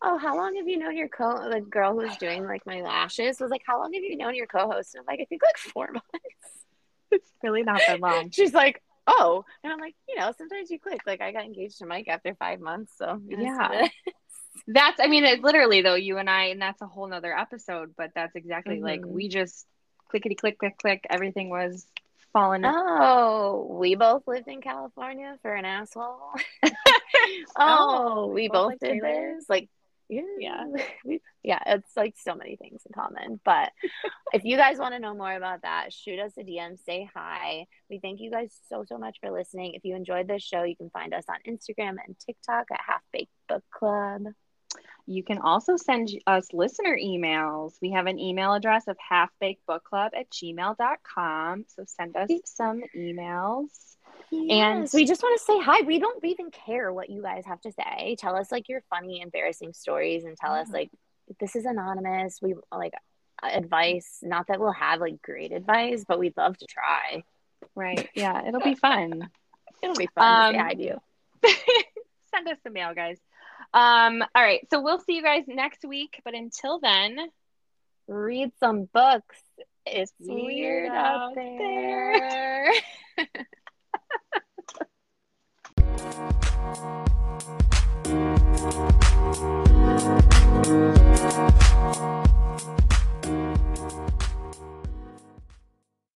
"Oh, how long have you known your co?" The girl who was doing like my lashes was like, "How long have you known your co-host?" And I'm like, "I think like four months." It's really not that long. She's like, "Oh," and I'm like, "You know, sometimes you click." Like I got engaged to Mike after five months, so yeah. That's, I mean, it's literally though you and I, and that's a whole nother episode. But that's exactly mm-hmm. like we just clickety click click click. Everything was falling. Oh, we both lived in California for an asshole. oh, oh, we both, both did this. Like, yeah, yeah, yeah. It's like so many things in common. But if you guys want to know more about that, shoot us a DM. Say hi. We thank you guys so so much for listening. If you enjoyed this show, you can find us on Instagram and TikTok at Half Baked Book Club. You can also send us listener emails. We have an email address of halfbakedbookclub at gmail.com. So send us some emails. Yes, and we just want to say hi. We don't even care what you guys have to say. Tell us like your funny, embarrassing stories and tell yeah. us like this is anonymous. We like advice. Not that we'll have like great advice, but we'd love to try. Right. Yeah. It'll be fun. it'll be fun. Um, I do. send us the mail, guys. Um, all right. So we'll see you guys next week. But until then, read some books. It's weird, weird out there. there.